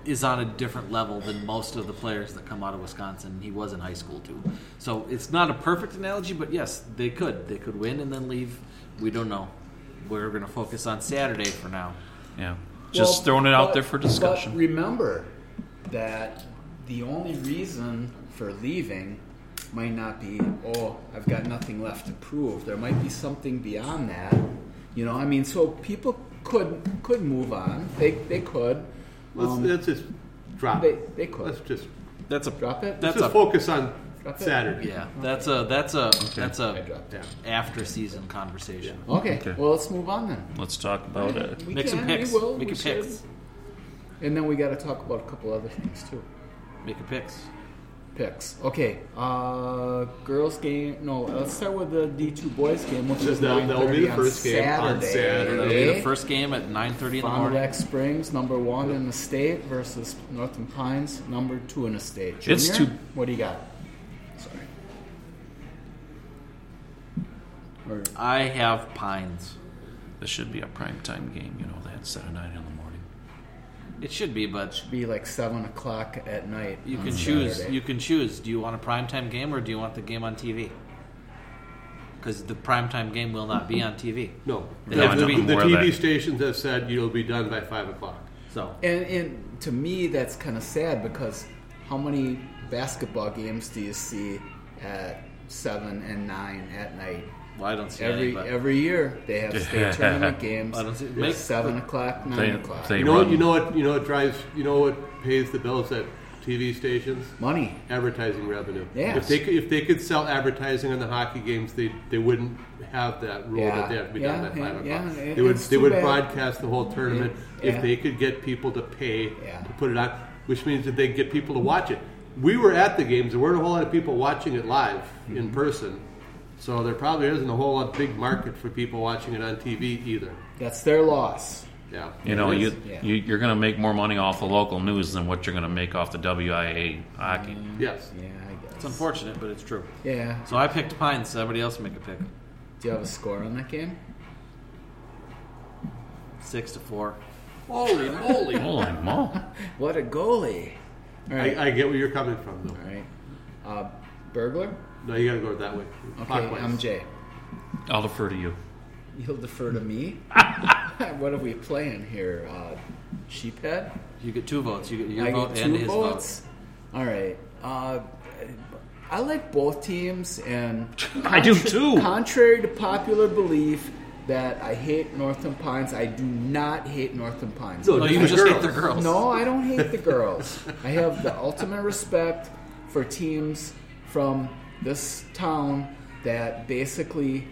is on a different level than most of the players that come out of Wisconsin. He was in high school too, so it's not a perfect analogy, but yes, they could they could win and then leave. We don't know. We're going to focus on Saturday for now. Yeah. Just Well, throwing it out there for But discussion. remember that the only reason for leaving might not be, oh, I've got nothing left to prove. There might be something beyond that. You know, I mean, so people could could move on. They they could. Let's, Um, let's just drop they it. they could Let's just That's a drop it. let's That's just a focus on Drop it. Saturday. Yeah, that's a that's a that's I a dropped it. Yeah. after season conversation. Okay. Okay. Well, let's move on then. Let's talk about it. We Make some can, picks. We will. Make we your should. picks. And then we got to talk about a couple other things too. Make your picks. Picks. Okay. Uh, girls game. No, let's start with the D two boys game, which is That- that will be the on first game on Saturday. Saturday. That'll be the first game at 9:30 in the Fond du morning. Lac Springs, number one in the state, versus Northern Pines, number two in the state. It's Junior, too- What do you got? Or, I have Pines. This should be a prime time game. You know that instead of nine in the morning. It should be, but it should be like seven o'clock at night. you can choose. Saturday. You can choose. Do you want a primetime game or do you want the game on TV? Because the primetime game will not be on TV. No, They the, have to be the more TV that- stations have said you'll be done by five o'clock. So And, and to me, that's kind of sad because how many basketball games do you see at seven and nine at night? Well, I don't see any. Every But every year they have state tournament games. I don't see- at make- seven o'clock, nine They- o'clock. they- You know, what, you know what? You know what drives? You know what pays the bills at TV stations? Money. Advertising revenue. Yes. If they could, if they could sell advertising on the hockey games, they they wouldn't have that rule Yeah. that they have to be done Yeah, by five o'clock. yeah, it- they would it's they too would bad. broadcast the whole tournament Yeah. if they could get people to pay Yeah. to put it on, which means that they get people to watch it. We were at the games. There weren't a whole lot of people watching it live Mm-hmm. in person, so there probably isn't a whole lot big market for people watching it on TV either. That's their loss. Yeah, You know, you, yeah. you you're going to make more money off the local news than what you're going to make off the WIAA hockey. yes. Yeah, I guess. it's unfortunate, but it's true. Yeah. So I picked Pines. Everybody else make a pick. Do you have a score on that game? Six to four. Holy moly! Holy mo! What a goalie! All right. I, I get where you're coming from, though. All right. Uh, burglar. No, you got to go that way. Okay, Clockwise. I'm Jay. I'll defer to you. You'll defer to me. what are we playing here? Uh, sheephead. You get two votes. You get your I vote get and two his votes. All right. Uh, I like both teams, and I do too. Contrary to popular belief that I hate Northern Pines, I do not hate Northern Pines. No. No, you The just hate the girls. No, I don't hate the girls. I have the ultimate respect for teams from this town that basically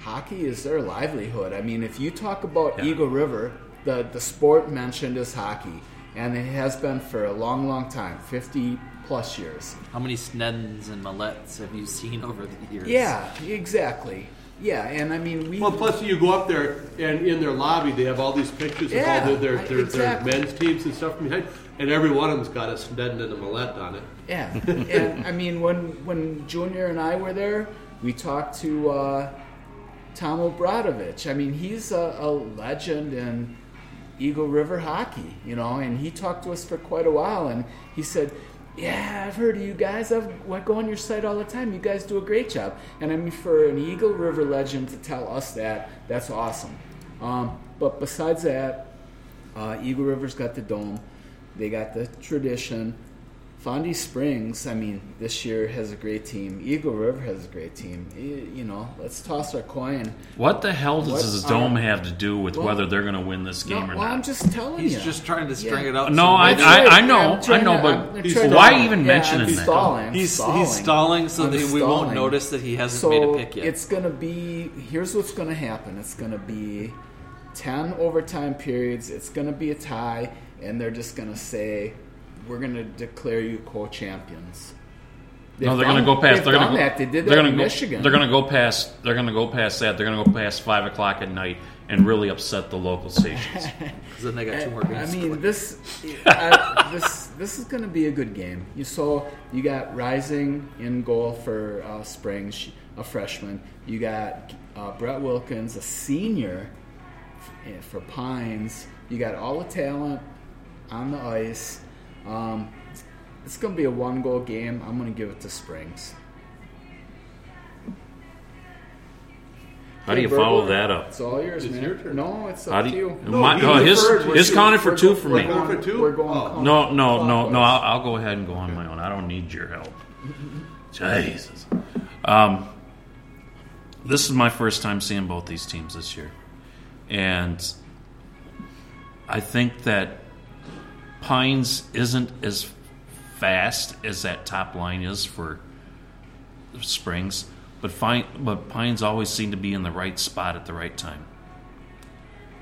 hockey is their livelihood. I mean, if you talk about Yeah. Eagle River, the, the sport mentioned is hockey, and it has been for a long, long time 50 plus years. How many Sneddons and Mallets have you seen over the years? Yeah, exactly. Yeah, and I mean, we. Well, plus you go up there and in their lobby they have all these pictures Yeah, of all their their, their, exactly. their men's teams and stuff behind, and every one of them's got a Snedden and a Millette on it. Yeah, and I mean, when when Junior and I were there, we talked to uh, Tom Obradovich. I mean, he's a, a legend in Eagle River hockey, you know, and he talked to us for quite a while, and he said. Yeah, I've heard of you guys. I've, I go on your site all the time. You guys do a great job. And I mean, for an Eagle River legend to tell us that, that's awesome. Um, but besides that, uh, Eagle River's got the dome. They got the tradition. Fondy Springs, I mean, this year has a great team. Eagle River has a great team. You know, let's toss our coin. What the hell does What this are- dome have to do with Well- whether they're going to win this No, game or not? well, I'm just telling He's you. He's just trying to string Yeah. it out. No, so I- I- know, I'm trying I know, to- but I'm to- why even yeah, mentioning I'm that? Stalling. He's stalling. he's stalling so I'm that we won't notice that he hasn't so made a pick yet. It's gonna be here's what's gonna happen. It's gonna be ten overtime periods. It's gonna be a tie, and they're just gonna say, "We're gonna declare you co-champions." No, They've they're going to go past. they've They're going to go. that. They did they're that gonna in go, Michigan. They're going to go past. They're going to go past that. They're going to go past five o'clock at night, and really upset the local stations. Because then they got two more I games. to mean, play. this I, this this is going to be a good game. You saw you got Rising in goal for uh, Springs, a freshman. You got uh, Brett Wilkins, a senior for Pines. You got all the talent on the ice. Um, it's going to be a one goal game. I'm going to give it to Springs. How do you Hey, follow that up? It's all yours, It's man. your turn. No, it's up How to do you. you? No, my, he oh, his his two- counted for two go- for we're me. going- Going for two? We're going. Oh. No, no, no, no. I'll, I'll go ahead and go on my own. I don't need your help. Jesus. Um, this is my first time seeing both these teams this year, and I think that Pines isn't as fast as that top line is for Springs, but fine, but Pines always seem to be in the right spot at the right time.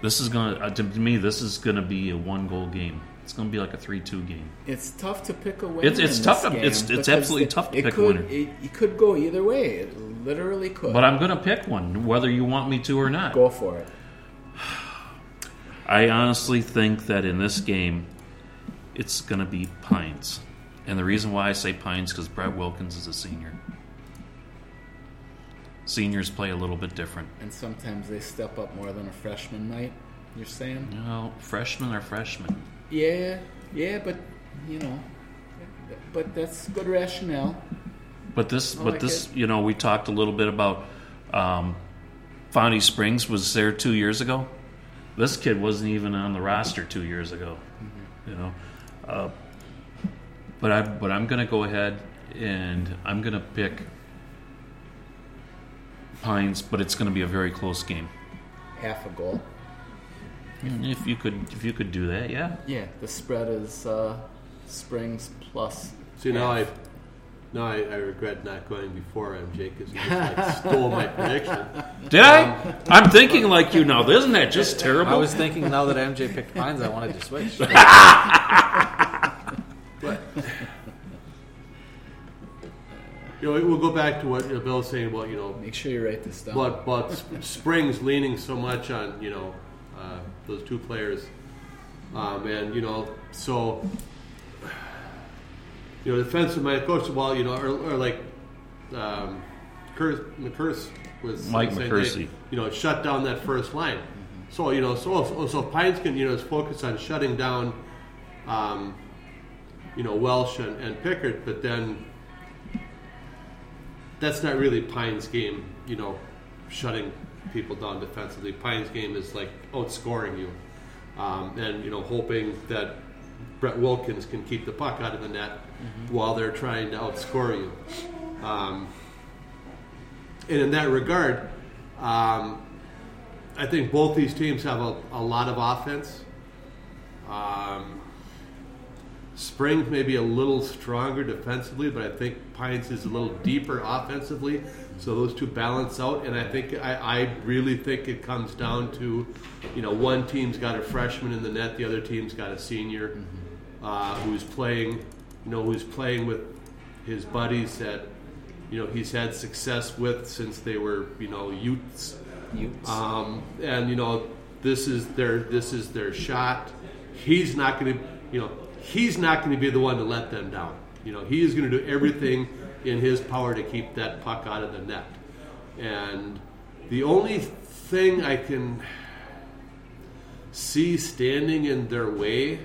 This is gonna uh, to me. This is gonna be a one goal game. It's gonna be like a three-two game. It's tough to pick a winner. It's- it's tough to- it's- it's absolutely it- tough to pick a winner. It, it could go either way. It literally could. But I'm gonna pick one, whether you want me to or not. go for it. I honestly think that in this game, it's gonna be Pines, and the reason why I say Pines because Brett Wilkins is a senior. Seniors play a little bit different. And sometimes they step up more than a freshman might. You're saying? You know, freshmen are freshmen. Yeah, yeah, but you know, but that's good rationale. But this, I but like this, it. you know, we talked a little bit about um, Fondy Springs was there two years ago. This kid wasn't even on the roster two years ago. Mm-hmm. You know, uh, but I, but I'm going to go ahead and I'm going to pick Pines, but it's going to be a very close game. Half a goal. If you could, if you could do that, yeah. Yeah, the spread is uh, Springs plus. See now I, half. now I, I regret not going before MJ because he just like stole my prediction. Did I? I'm thinking like you now. Isn't that just terrible? I was thinking now that MJ picked Pines, I wanted to switch. But you know, we'll go back to what you know, Bill was saying about you know, Make sure you write this down. but but Springs leaning so much on you know uh, those two players, um, and you know so you know defensive man coach well you know or, or like um, Curtis, McCurse was Mike saying, McCursey. you know shut down that first line. So you know so so, so Pines can you know is focused on shutting down. Um, you know Welsh and, and Pickard, but then that's not really Pine's game. You know, shutting people down defensively. Pine's game is like outscoring you, um, and you know hoping that Brett Wilkins can keep the puck out of the net while they're trying to outscore you. Um, and in that regard, um, I think both these teams have a, a lot of offense. Um, Springs may be a little stronger defensively, but I think Pines is a little deeper offensively. So those two balance out, and I think I, I really think it comes down to, you know, one team's got a freshman in the net, the other team's got a senior uh, who's playing, you know, who's playing with his buddies that, you know, he's had success with since they were, you know, youths. Utes. Um, and you know, this is their this is their shot. He's not going to, you know, he's not going to be the one to let them down. You know, he is going to do everything in his power to keep that puck out of the net. And the only thing I can see standing in their way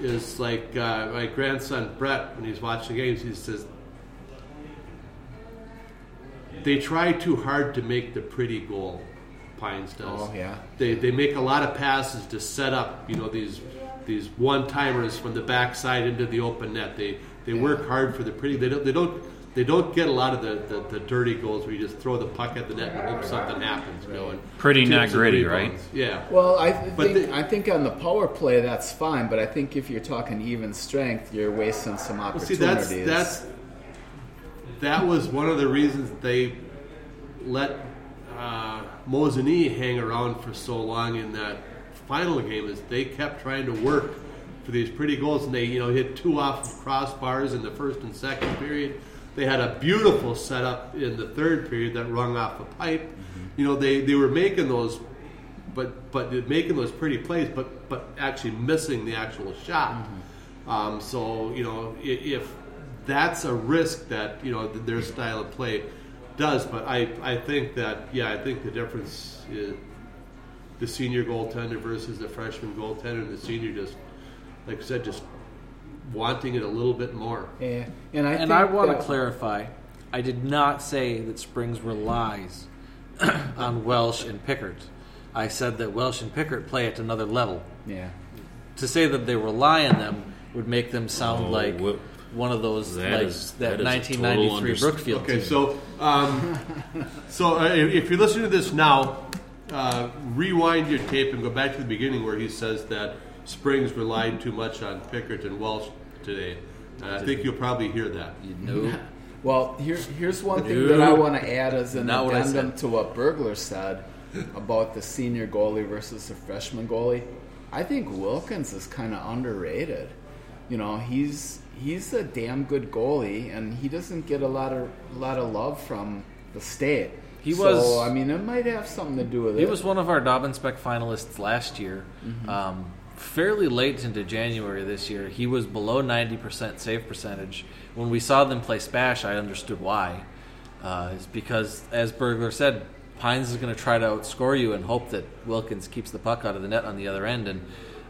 is like uh, my grandson Brett when he's watching the games. He says they try too hard to make the pretty goal. Pines does. Oh, yeah. They they make a lot of passes to set up. You know these these one timers from the backside into the open net. They they work hard for the pretty. They don't they don't they don't get a lot of the, the, the dirty goals where you just throw the puck at the net and hope something happens. You know, and Pretty, tips not gritty, rebounds. Yeah. Well, I th- But think the- I think on the power play that's fine, but I think if you're talking even strength, you're wasting some Well, see, that's opportunities. that's that was one of the reasons they let uh, Mosinee hang around for so long in that final game. Is they kept trying to work for these pretty goals, and they you know hit two off of crossbars in the first and second period. They had a beautiful setup in the third period that rung off a pipe. You know, they, they were making those but but making those pretty plays, but but actually missing the actual shot. Um, so you know i- if that's a risk that you know their style of play does, but I I think that yeah I think the difference is the senior goaltender versus the freshman goaltender, and the senior just like I said just wanting it a little bit more. Yeah, and I and think I want to clarify, I did not say that Springs relies on Welsh and Pickard. I said that Welsh and Pickard play at another level. Yeah, To say that they rely on them would make them sound Oh, like wha- one of those That like is- that, that is 1993 Brookfield Okay, team. so um, so uh, if if you're listening to this now, uh, rewind your tape and go back to the beginning where he says that Springs relied too much on Pickett and Welsh today. Uh, I think you'll probably hear that. you know, Well, here, here's one thing No. that I want to add as an Not addendum said. to what Burglar said about the senior goalie versus the freshman goalie. I think Wilkins is kind of underrated. You know, he's he's a damn good goalie, and he doesn't get a lot of a lot of love from the state. He so, was- I mean, it might have something to do with it. he was one of our Dobbin Spec finalists last year. Um, fairly late into January this year, he was below 90% save percentage. When we saw them play SPASH, I understood why. Uh, it's because, as Burglar said, Pines is going to try to outscore you and hope that Wilkins keeps the puck out of the net on the other end, and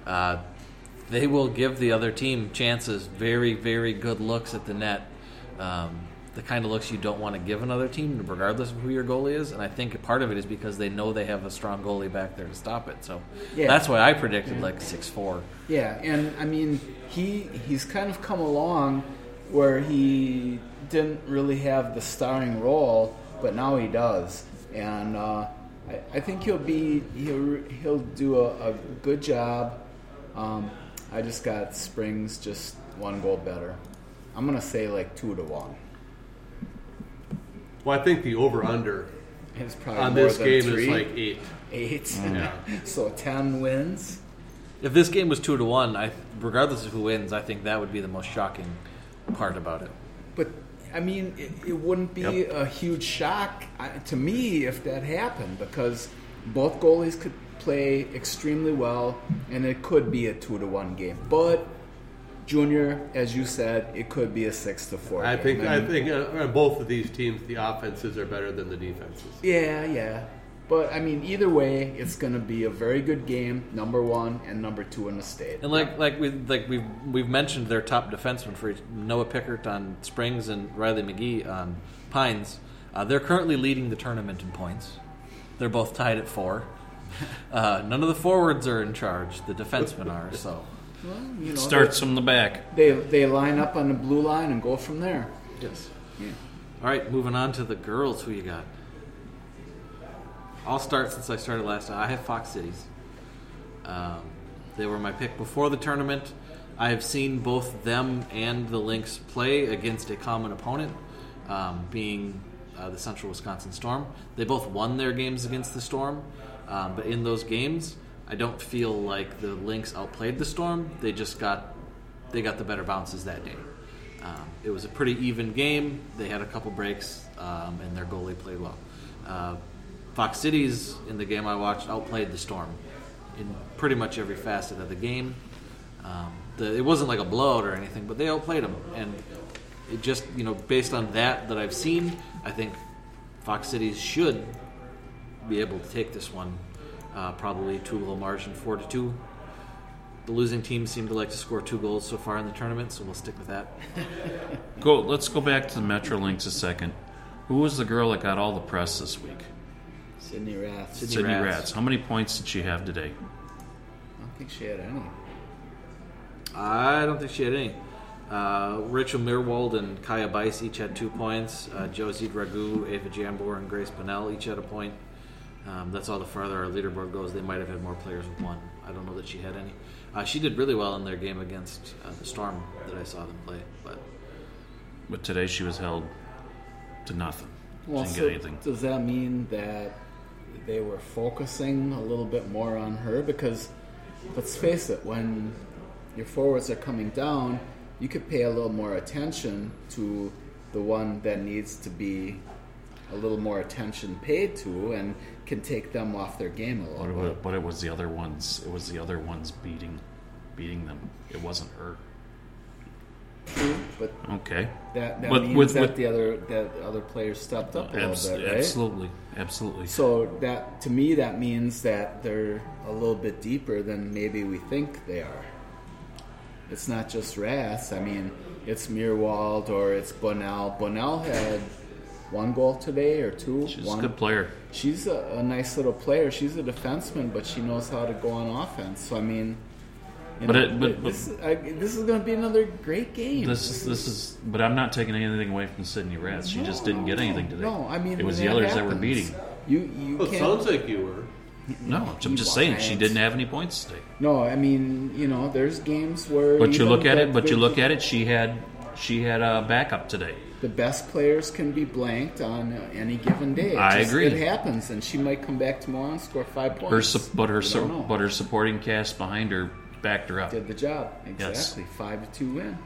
uh, they will give the other team chances, very, very good looks at the net. Um, the kind of looks you don't want to give another team, regardless of who your goalie is. And I think part of it is because they know they have a strong goalie back there to stop it. So Yeah. that's why I predicted like six four. Yeah, and I mean, he he's kind of come along where he didn't really have the starring role, but now he does, and uh, I, I think he'll be he'll he'll do a, a good job. Um, I just got Springs just one goal better. I'm gonna say like two to one. Well, I think the over under on this game three. is like eight. eight. Yeah. so ten wins. If this game was two to one, I regardless of who wins, I think that would be the most shocking part about it. But I mean, it, it wouldn't be Yep. a huge shock uh, to me if that happened because both goalies could play extremely well, and it could be a two to one game. But Junior, as you said, it could be a six to four. I game. think I mean, think uh, on both of these teams, the offenses are better than the defenses. Yeah, yeah. But I mean, either way, it's going to be a very good game. Number one and number two in the state. And like like we like we've we've mentioned their top defensemen for each, Noah Pickert on Springs and Riley McGee on Pines. Uh, they're currently leading the tournament in points. They're both tied at four. Uh, none of the forwards are in charge. The defensemen are. So Well, you know, Starts from the back. They, they line up on the blue line and go from there. yes. Yeah. All right, moving on to the girls. Who you got? I'll start since I started last time. I have Fox Cities. Um, they were my pick before the tournament. I have seen both them and the Lynx play against a common opponent, um, being uh, the Central Wisconsin Storm. They both won their games against the Storm, um, but in those games, I don't feel like the Lynx outplayed the Storm. They just got they got the better bounces that day. Um, it was a pretty even game. They had a couple breaks, um, and their goalie played well. Uh, Fox Cities in the game I watched outplayed the Storm in pretty much every facet of the game. Um, the, it wasn't like a blowout or anything, but they outplayed them, and it just you know based on that that I've seen, I think Fox Cities should be able to take this one, uh, probably two goal margin, four to two. The losing team seemed to like to score two goals so far in the tournament, so we'll stick with that. Go. Let's go back to the Metro Lynx a second. Who was the girl that got all the press this week? Sydney Rath. Sydney Sydney Rats. Rats. How many points did she have today? I don't think she had any. I don't think she had any. Uh, Rachel Mirwald and Kaya Bice each had two points. Uh, Josie Dragu, Ava Jambor, and Grace Pinnell each had a point. Um, that's all the farther our leaderboard goes. They might have had more players with one. I don't know that she had any. Uh, she did really well in their game against uh, the Storm that I saw them play. But But today she was held to nothing. Well, Didn't so get anything. does that mean that they were focusing a little bit more on her? Because let's face it, when your forwards are coming down, you could pay a little more attention to the one that needs to be a little more attention paid to and can take them off their game a But little it, bit. was, but it was the other ones. It was the other ones beating, beating them. It wasn't her. But Okay. that, that But means with- that with- the other that other players stepped up a Abs- little bit, right? Absolutely, absolutely. So that to me that means that they're a little bit deeper than maybe we think they are. It's not just Rass. I mean, it's Mirwald or it's Bonnell. Bonnell had one goal today or two. She's one. a good player. She's a, a nice little player. She's a defenseman, but she knows how to go on offense. So I mean, you But know, it- but- this, I, this is going to be another great game. This is this is. But I'm not taking anything away from Sydney Rats. She just didn't get anything today. No, I mean it was the others that were beating. You you Well, it can't. sounds like you were. No, I'm just saying she didn't have any points today. No, I mean, you know, there's games where. But you look at it. But you look at it. She had she had a backup today. The best players can be blanked on uh, any given day. It I just- agree. It happens, and she might come back tomorrow and score five points. Her su- but her su- but her supporting cast behind her backed her up. did the job Yes. exactly. Five to two win.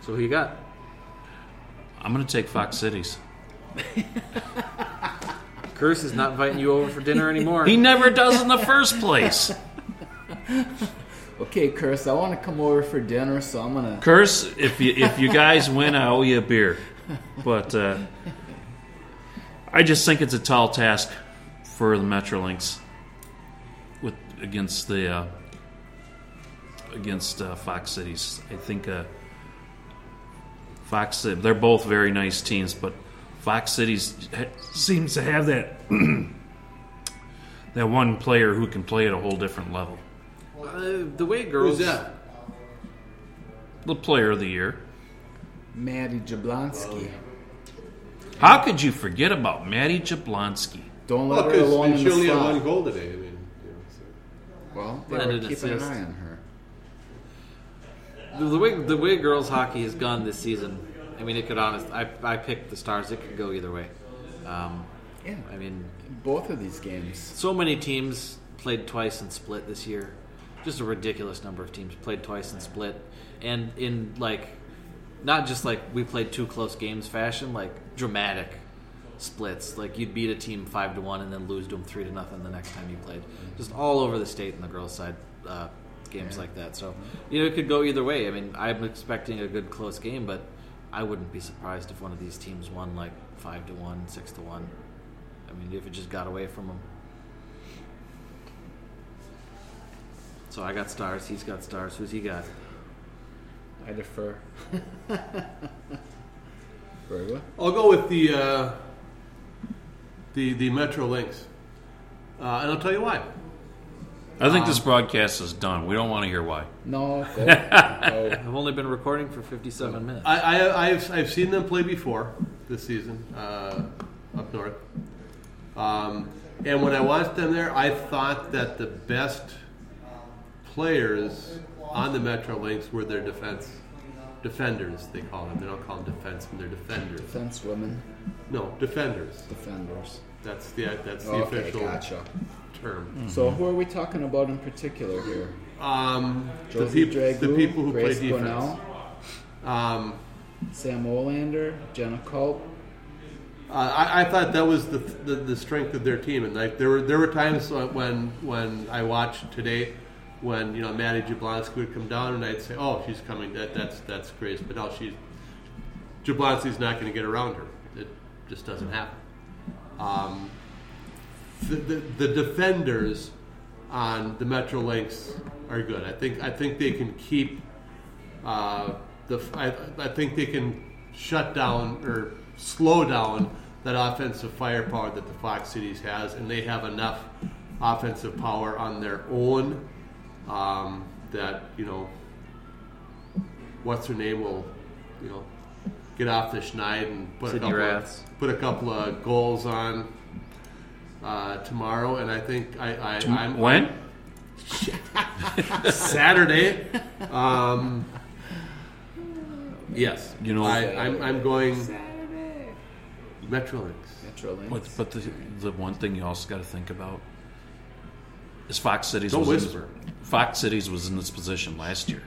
So who you got? I'm going to take Fox Cities. Curse is not inviting you over for dinner anymore. He never does in the first place. Okay, Curse, I want to come over for dinner, so I'm gonna. Curse, if you if you guys win, I owe you a beer. But uh, I just think it's a tall task for the Metro Lynx with against the uh, against uh, Fox Cities. I think uh, Fox they're both very nice teams, but Fox Cities seems to have that that one player who can play at a whole different level. Uh, the way girls Who's that? The player of the year. Maddie Jablonski. How could you forget about Maddie Jablonski? Don't Well, let her because alone in she the only had slot. one goal today. I mean, you know, so. Well, they And were an keeping an eye on her. The, the way the way girls hockey has gone this season, I mean, it could honest. I I picked the Stars. It could go either way. Um, Yeah, I mean, both of these games. so many teams played twice and split this year. Just a ridiculous number of teams played twice and split, and in like, not just like we played two close games fashion, like dramatic splits. Like you'd beat a team five to one and then lose to them three to nothing the next time you played. Just all over the state in the girls' side. Uh, games like that. So, you know, it could go either way. I mean, I'm expecting a good close game, but I wouldn't be surprised if one of these teams won like five to one, six to one. I mean, if it just got away from them. So I got stars. He's got stars. Who's he got? I defer. Virgo? I'll go with the uh, the the Metro Lynx, uh, and I'll tell you why. I think this broadcast is done. We don't want to hear why. No, go. go. I've only been recording for 57 minutes. I, I I've I've seen them play before this season uh, up north, um, and when I watched them there, I thought that the best players on the Metro Lynx were their defense defenders. They call them. They don't call them defensemen. They're defenders. Defense women, No, defenders. defenders. That's the that's the Okay, official gotcha. term. So who are we talking about in particular here? Um, the, peop- Dragoo, the people who Grace play defense. Um, Sam Olander, Jenna Culp. uh, I, I thought that was the, the the strength of their team, and like there were there were times when when I watched today, when you know Maddie Jablonski would come down, and I'd say, "Oh, she's coming. That that's that's Grace." But now she's Jablonski's not going to get around her. It just doesn't happen. Um, the, the the defenders on the Metro Lynx are good. I think I think they can keep uh, the I, I think they can shut down or slow down that offensive firepower that the Fox Cities has, and they have enough offensive power on their own um, that you know what's her name will you know get off the schneid and put a couple Raths. of, put a couple of goals on uh, tomorrow, and I think I, I I'm When? Saturday. Um, yes, You know- I, I'm, I'm going Metro Lynx. Metro Lynx. But, but the, the one thing you also got to think about is Fox Cities. Don't whisper. In, Fox Cities was in this position last year.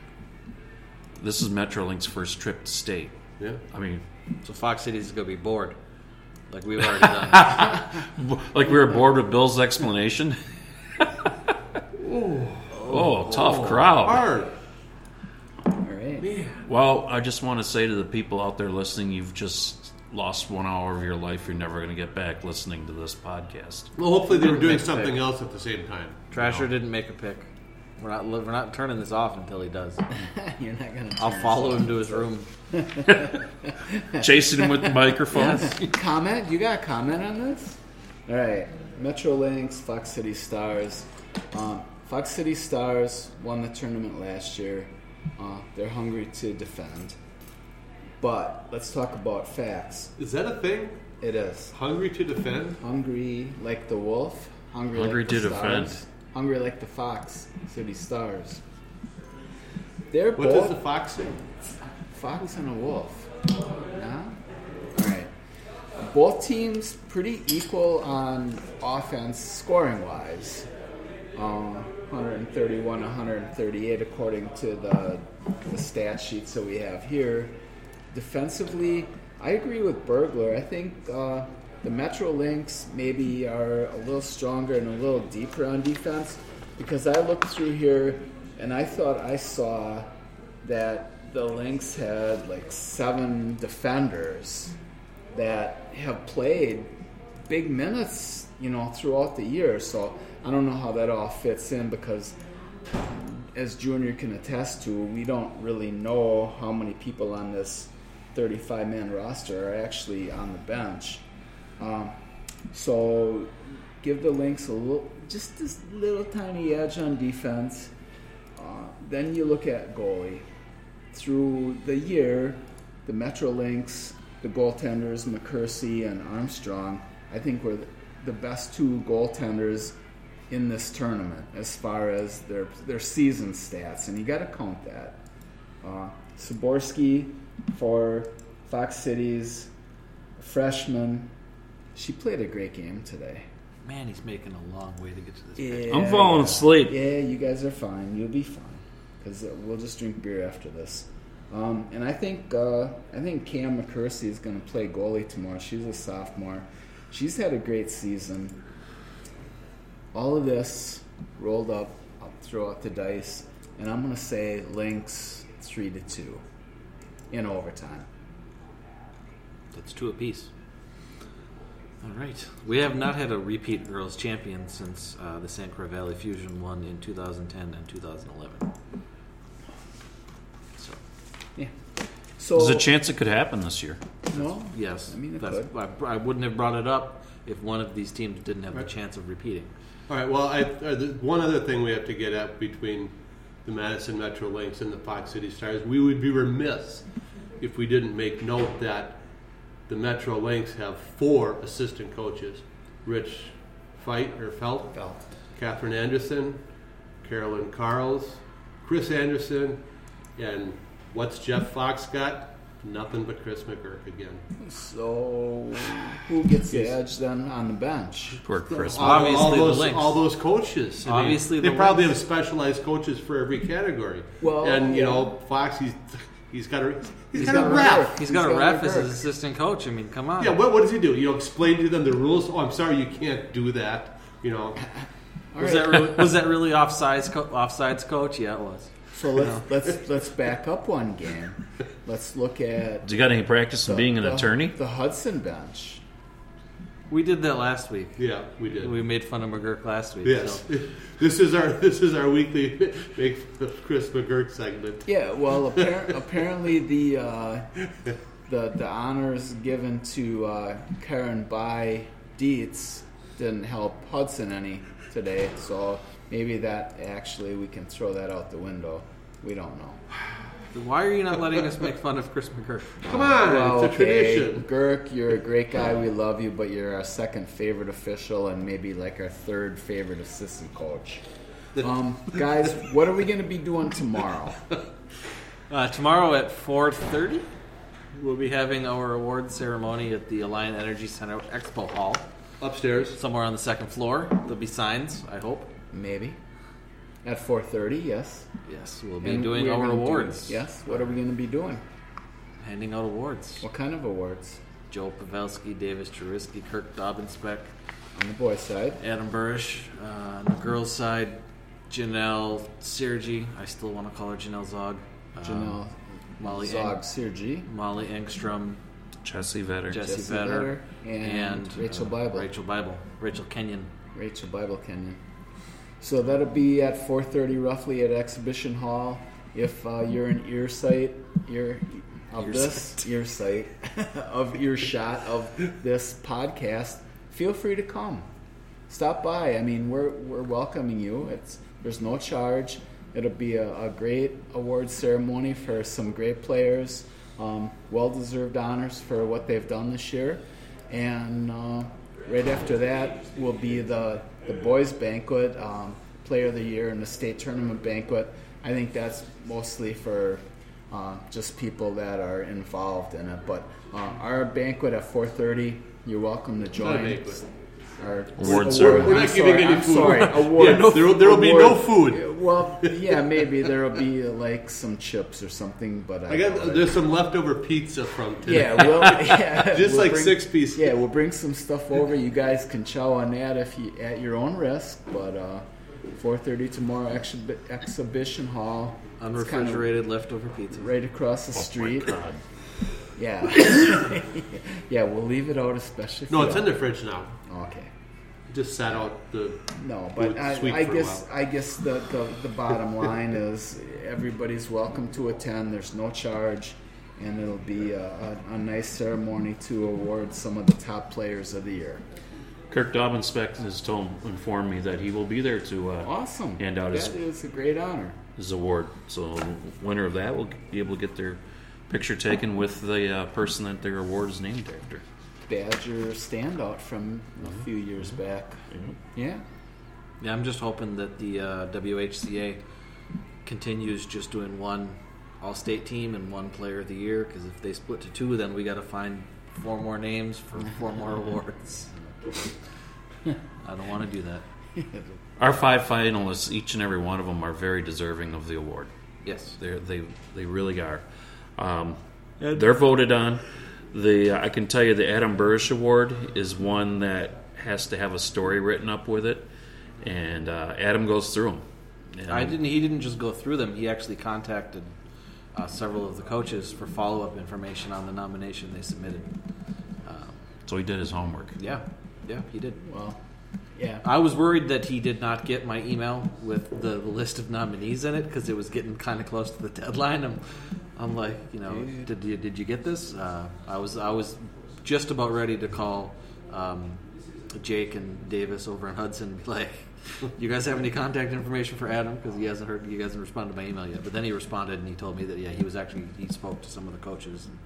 This is Metro Lynx's first trip to state. Yeah, I mean, So Fox Cities is going to be bored. like we've already done. Like we were bored with Bill's explanation. oh, tough crowd. Oh, hard. All right. Well, I just want to say to the people out there listening, you've just lost one hour of your life. You're never going to get back listening to this podcast. Well, hopefully they were doing something else at the same time. Trasher didn't make a pick. We're not we're not turning this off until he does. You're not gonna. I'll follow him to his room. Chasing him with the microphone. off. Comment? You got a comment on this? All right. Metro Lynx, Fox City Stars. Um, Fox City Stars won the tournament last year. Uh, they're hungry to defend. But let's talk about facts. Is that a thing? It is Hungry to defend? hungry like the wolf, hungry, Hungry like the to defend. stars, hungry like the Fox City Stars. They're What both does the fox say? Fox and a wolf. Yeah? Alright. Both teams pretty equal on offense scoring wise. Um, 131, 138 according to the, the stat sheets that we have here. Defensively, I agree with Burglar. I think uh, the Metro Lynx maybe are a little stronger and a little deeper on defense because I looked through here and I thought I saw that the Lynx had like seven defenders that have played big minutes, you know, throughout the year. So I don't know how that all fits in because, as Junior can attest to, we don't really know how many people on this 35 man roster are actually on the bench. Um, so give the Lynx a little, just this little tiny edge on defense. Uh, then you look at goalie. Through the year, the Metro Lynx, the goaltenders, McCursey and Armstrong, I think were the best two goaltenders in this tournament as far as their their season stats, and you got to count that. Uh, for Fox Cities, freshman. She played a great game today. Man, he's making a long way to get to this. Yeah, I'm falling asleep. Yeah, you guys are fine. You'll be fine because we'll just drink beer after this. Um, and I think uh, I think Cam McCursey is going to play goalie tomorrow. She's a sophomore. She's had a great season. All of this rolled up. I'll throw out the dice, and I'm going to say Lynx three to two in overtime. That's two apiece. All right. We have not had a repeat girls champion since uh, the St. Croix Valley Fusion won in 2010 and 2011. So, Yeah. So There's a chance it could happen this year. No. yes, I mean, it that's, could. I, I wouldn't have brought it up if one of these teams didn't have Right. the chance of repeating. All right. Well, I, uh, the, one other thing we have to get at between the Madison Metro Lynx and the Fox City Stars, we would be remiss if we didn't make note that the Metro Lynx have four assistant coaches: Rich Fight or Felt, Felt. Catherine Anderson, Carolyn Carls, Chris Anderson, and what's Jeff Fox got? Nothing but Chris McGurk again. So who gets the edge then on the bench? Poor Chris. all, Obviously all the those, Lynx. all those coaches. I mean, Obviously they the probably Lynx. have specialized coaches for every category. Well, and you yeah. know, Fox, he's he's got a he's He's got, got a a ref. ref. He's got He's a got ref as his assistant coach. I mean, come on. Yeah, what, what does he do? You know, explain to them the rules. Oh, I'm sorry, you can't do that. You know, was right. that really, was that really offsides co- offsides coach? Yeah, it was. So let's let's let's back up one game. Let's look at Do you got any practice in being an the- attorney? The Hudson bench. We did that last week. yeah, we did. We made fun of McGurk last week. yes, so- this is our this is our weekly make Chris McGurk segment. Yeah, well, appar- apparently the uh, the the honors given to uh, Karen by Dietz didn't help Hudson any today. So maybe that actually we can throw that out the window. We don't know. Why are you not letting us make fun of Chris McGurk? Come on, well, it's a okay, tradition. Girk, you're a great guy. We love you, but you're our second favorite official and maybe like our third favorite assistant coach. Um, guys, what are we going to be doing tomorrow? Uh, tomorrow at 4.30, we'll be having our award ceremony at the Alliant Energy Center Expo Hall. Upstairs. Somewhere on the second floor. There'll be signs, I hope. Maybe at 4:30. Yes. Yes, we'll be And doing our gonna do- awards. yes. What are we going to be doing? Handing out awards. What kind of awards? Joe Pavelski, Davis Cheriski, Kirk Dobbinspec, On the boys' side, Adam Burish. Uh, on the girls' side, Janelle Sergi. I still want to call her Janelle Zaugg. Uh, Janelle Molly Zaugg, Eng- Sergi, Molly Engstrom, Jessie Vetter. Jessie, Jessie Vetter, Vetter, and Rachel uh, Bible. Rachel Bible. Rachel Kenyon. Rachel Bible Kenyon. So that'll be at 4:30 roughly at Exhibition Hall. If uh, you're in ear sight, ear of Ear this sight. ear sight of earshot of this podcast, feel free to come. Stop by. I mean, we're we're welcoming you. It's there's no charge. It'll be a, a great award ceremony for some great players. Um, well-deserved honors for what they've done this year, and uh, right after that will be the the boys banquet, um, player of the year, and the state tournament banquet. I think that's mostly for uh, just people that are involved in it. But uh, our banquet at 4:30, you're welcome to join. Banquet. Our Award ceremony. We're I'm not giving sorry, any I'm food. sorry. Yeah, no- there will- there will be no food. Well, yeah, maybe there will be uh, like some chips or something, but I, I doubt got it. there's some leftover pizza from today. Yeah, we'll, yeah, Just we'll like bring- six pieces. Yeah, we'll bring some stuff over. You guys can chow on that if you at your own risk. But uh, 4:30 tomorrow, exhibi- exhibition hall. It's kinda Unrefrigerated leftover pizza. right across Oh the street. God. Yeah, yeah, we'll leave it out, especially. No, for it's in the fridge now. Okay. Just sat out the. No, but I, sweet I for a guess while. I guess the, the, the bottom line is everybody's welcome to attend. There's no charge, and it'll be a, a, a nice ceremony to award some of the top players of the year. Kirk Dobbinspec has told informed me that he will be there to uh, Awesome. hand out his, That is a great honor. his award. So winner of that will be able to get their picture taken with the uh, person that their award is named after. Badger standout from a few years back. Yeah. Yeah, I'm just hoping that the uh, WHCA continues just doing one All-State team and one Player of the Year. Because if they split to two, then we got to find four more names for four more awards. I don't want to do that. Our five finalists, each and every one of them, are very deserving of the award. Yes. They're, they they really are. Um, they're voted on. The I can tell you the Adam Burish Award is one that has to have a story written up with it, and uh, Adam goes through them. And I didn't. He didn't just go through them. He actually contacted uh, several of the coaches for follow-up information on the nomination they submitted. So he did his homework. Yeah, yeah, he did. Well, yeah. I was worried that he did not get my email with the, list of nominees in it because it was getting kind of close to the deadline. I'm, I'm like, you know, did you did you get this? Uh, I was I was just about ready to call um, Jake and Davis over in Hudson, like, you guys have any contact information for Adam because he hasn't heard, you guys haven't responded to my email yet. But then he responded and he told me that yeah, he was actually he spoke to some of the coaches and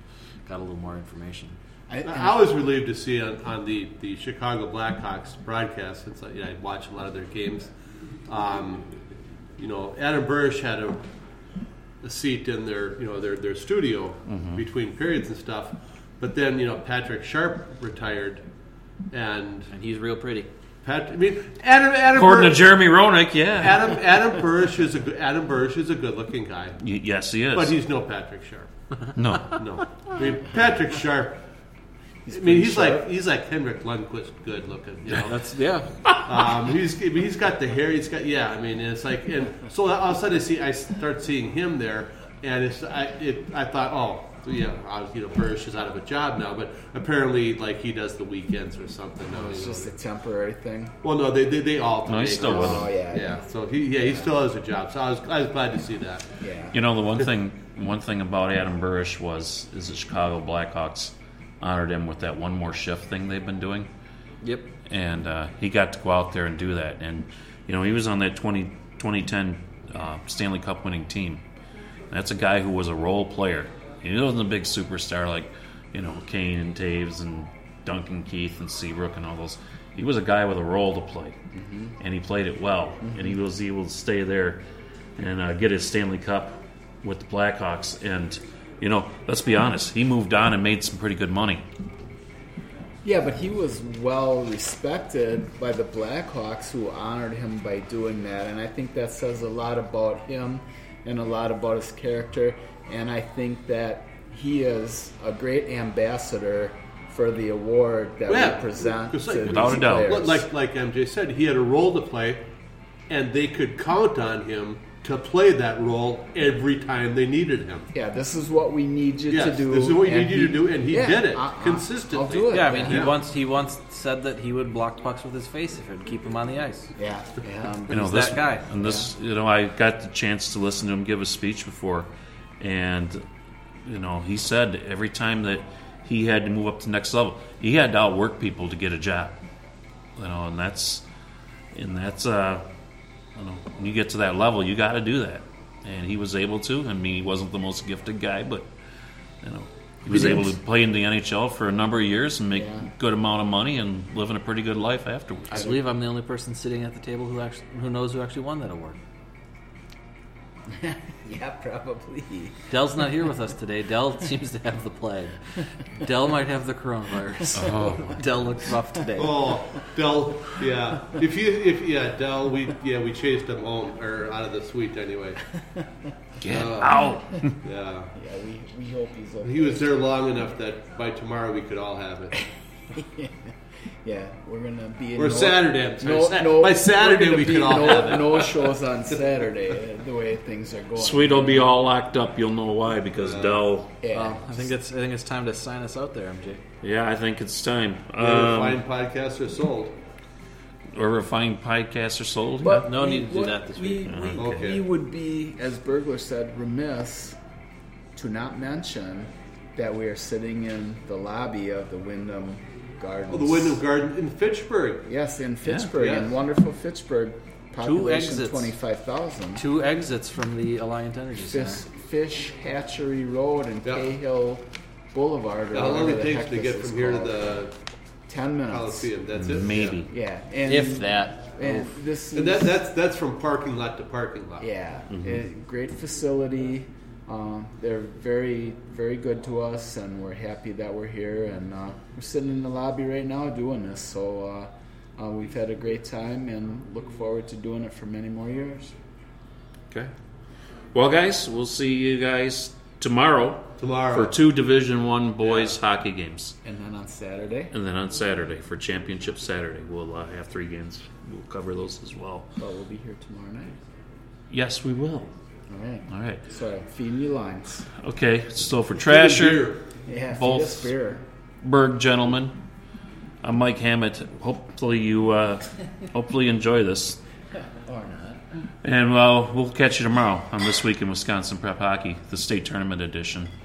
got a little more information. I, I was relieved to see on, on the, the Chicago Blackhawks broadcast since I, you know, I watch a lot of their games. Um, you know, Adam Burish had a, a seat in their you know their their studio between periods and stuff. But then you know Patrick Sharp retired, and And he's real pretty. Pat. I mean Adam Adam According to Jeremy Roenick, yeah, Adam Adam Burish is a good- Adam Burish is a good looking guy, Y- yes, he is. but he's no Patrick Sharp. no, No, I mean Patrick Sharp. I mean, he's like he's like Henrik Lundqvist, good looking. You know, That's yeah. um, he's I mean, he's got the hair. He's got yeah. I mean, it's like and so all of a sudden I see I start seeing him there, and it's I it, I thought oh yeah I was you know Burish is out of a job now, but apparently like he does the weekends or something. No, it's you know. just a temporary thing. well, no, they they, they all No, he's still with Oh, yeah. Yeah, so he yeah he still has a job. So I was I was glad to see that. Yeah. You know the one thing one thing about Adam Burish was is the Chicago Blackhawks honored him with that one more shift thing they've been doing, Yep. and uh, he got to go out there and do that. And you know he was on that 20, 2010 uh, Stanley Cup winning team. That's a guy who was a role player. He wasn't a big superstar like you know Kane and Toews and Duncan Keith and Seabrook and all those. He was a guy with a role to play, and he played it well. And he was able to stay there and uh, get his Stanley Cup with the Blackhawks. And you know, let's be honest, he moved on and made some pretty good money. Yeah, but he was well respected by the Blackhawks who honored him by doing that. And I think that says a lot about him and a lot about his character. And I think that he is a great ambassador for the award that Yeah, we present because to like- these Without a doubt. players. Like like MJ said, he had a role to play, and they could count on him to play that role every time they needed him. yeah, this is what we need you Yes, to do. this is what you and need you to do, and he yeah, did it I- I- consistently. I'll do it. Yeah, I mean, he once he once said that he would block pucks with his face if it would keep him on the ice. Yeah, yeah. Um, you know this that guy. and this you know I got the chance to listen to him give a speech before and you know he said every time that he had to move up to the next level he had to outwork people to get a job you know and that's and that's uh you know when you get to that level you got to do that and he was able to I mean he wasn't the most gifted guy but you know he was able to play in the NHL for a number of years and make Yeah. good amount of money and living a pretty good life afterwards. I believe I'm the only person sitting at the table who actually who knows who actually won that award. yeah, probably. Dell's not here with us today. Dell seems to have the plague. Dell might have the coronavirus. Oh. Dell looks rough today. Oh, Dell, yeah. If you, if yeah, Dell, we yeah we chased him home or out of the suite anyway. Get Uh, out! Yeah, Yeah, we, we hope he's okay. he was there long enough that by tomorrow we could all have it. Yeah, we're gonna be in Or no, Saturday. I'm sorry. No, Sa- no, by Saturday we're gonna we be could all no, have it. no shows on Saturday. uh, The way things are going. Sweet will be all locked up. You'll know why because Dell. Yeah, Well, I think it's I think it's time to sign us out there, MJ. Yeah, I think it's time. Maybe Um, fine podcasts are sold. or refined podcasts are sold. But No we need to do that this we, week. We, Okay. we would be, as Burglar said, remiss to not mention that we are sitting in the lobby of the Wyndham Gardens. Oh, the Wyndham Garden in Fitchburg. Yes, in Fitchburg, yeah. in wonderful Fitchburg. Population exits. twenty-five thousand. Two exits from the Alliant Energy Fish, Center. Fish Hatchery Road and Yeah. Cahill Boulevard. Or How long whatever it the takes to get from here to the ten minutes. Coliseum? That's it. Maybe. Yeah, and If that. And this is And that, that's that's from parking lot to parking lot. Yeah, Mm-hmm. great facility. Um, they're very, very good to us, and we're happy that we're here. And uh, we're sitting in the lobby right now doing this. So uh, uh, we've had a great time, and look forward to doing it for many more years. Okay. Well, guys, we'll see you guys tomorrow Tomorrow. for two Division One boys hockey games, And then on Saturday, and then on Saturday for Championship Saturday, we'll uh, have three games. We'll cover those as well. but we'll be here tomorrow night. Yes, we will. All right. All right. So feeding you lines. Okay. So for Trasher. Yeah, Both. beer. Berg gentlemen, I'm Mike Hammett. Hopefully you, uh, hopefully you enjoy this. Or not. And well, we'll catch you tomorrow on this week in Wisconsin Prep Hockey, the state tournament edition.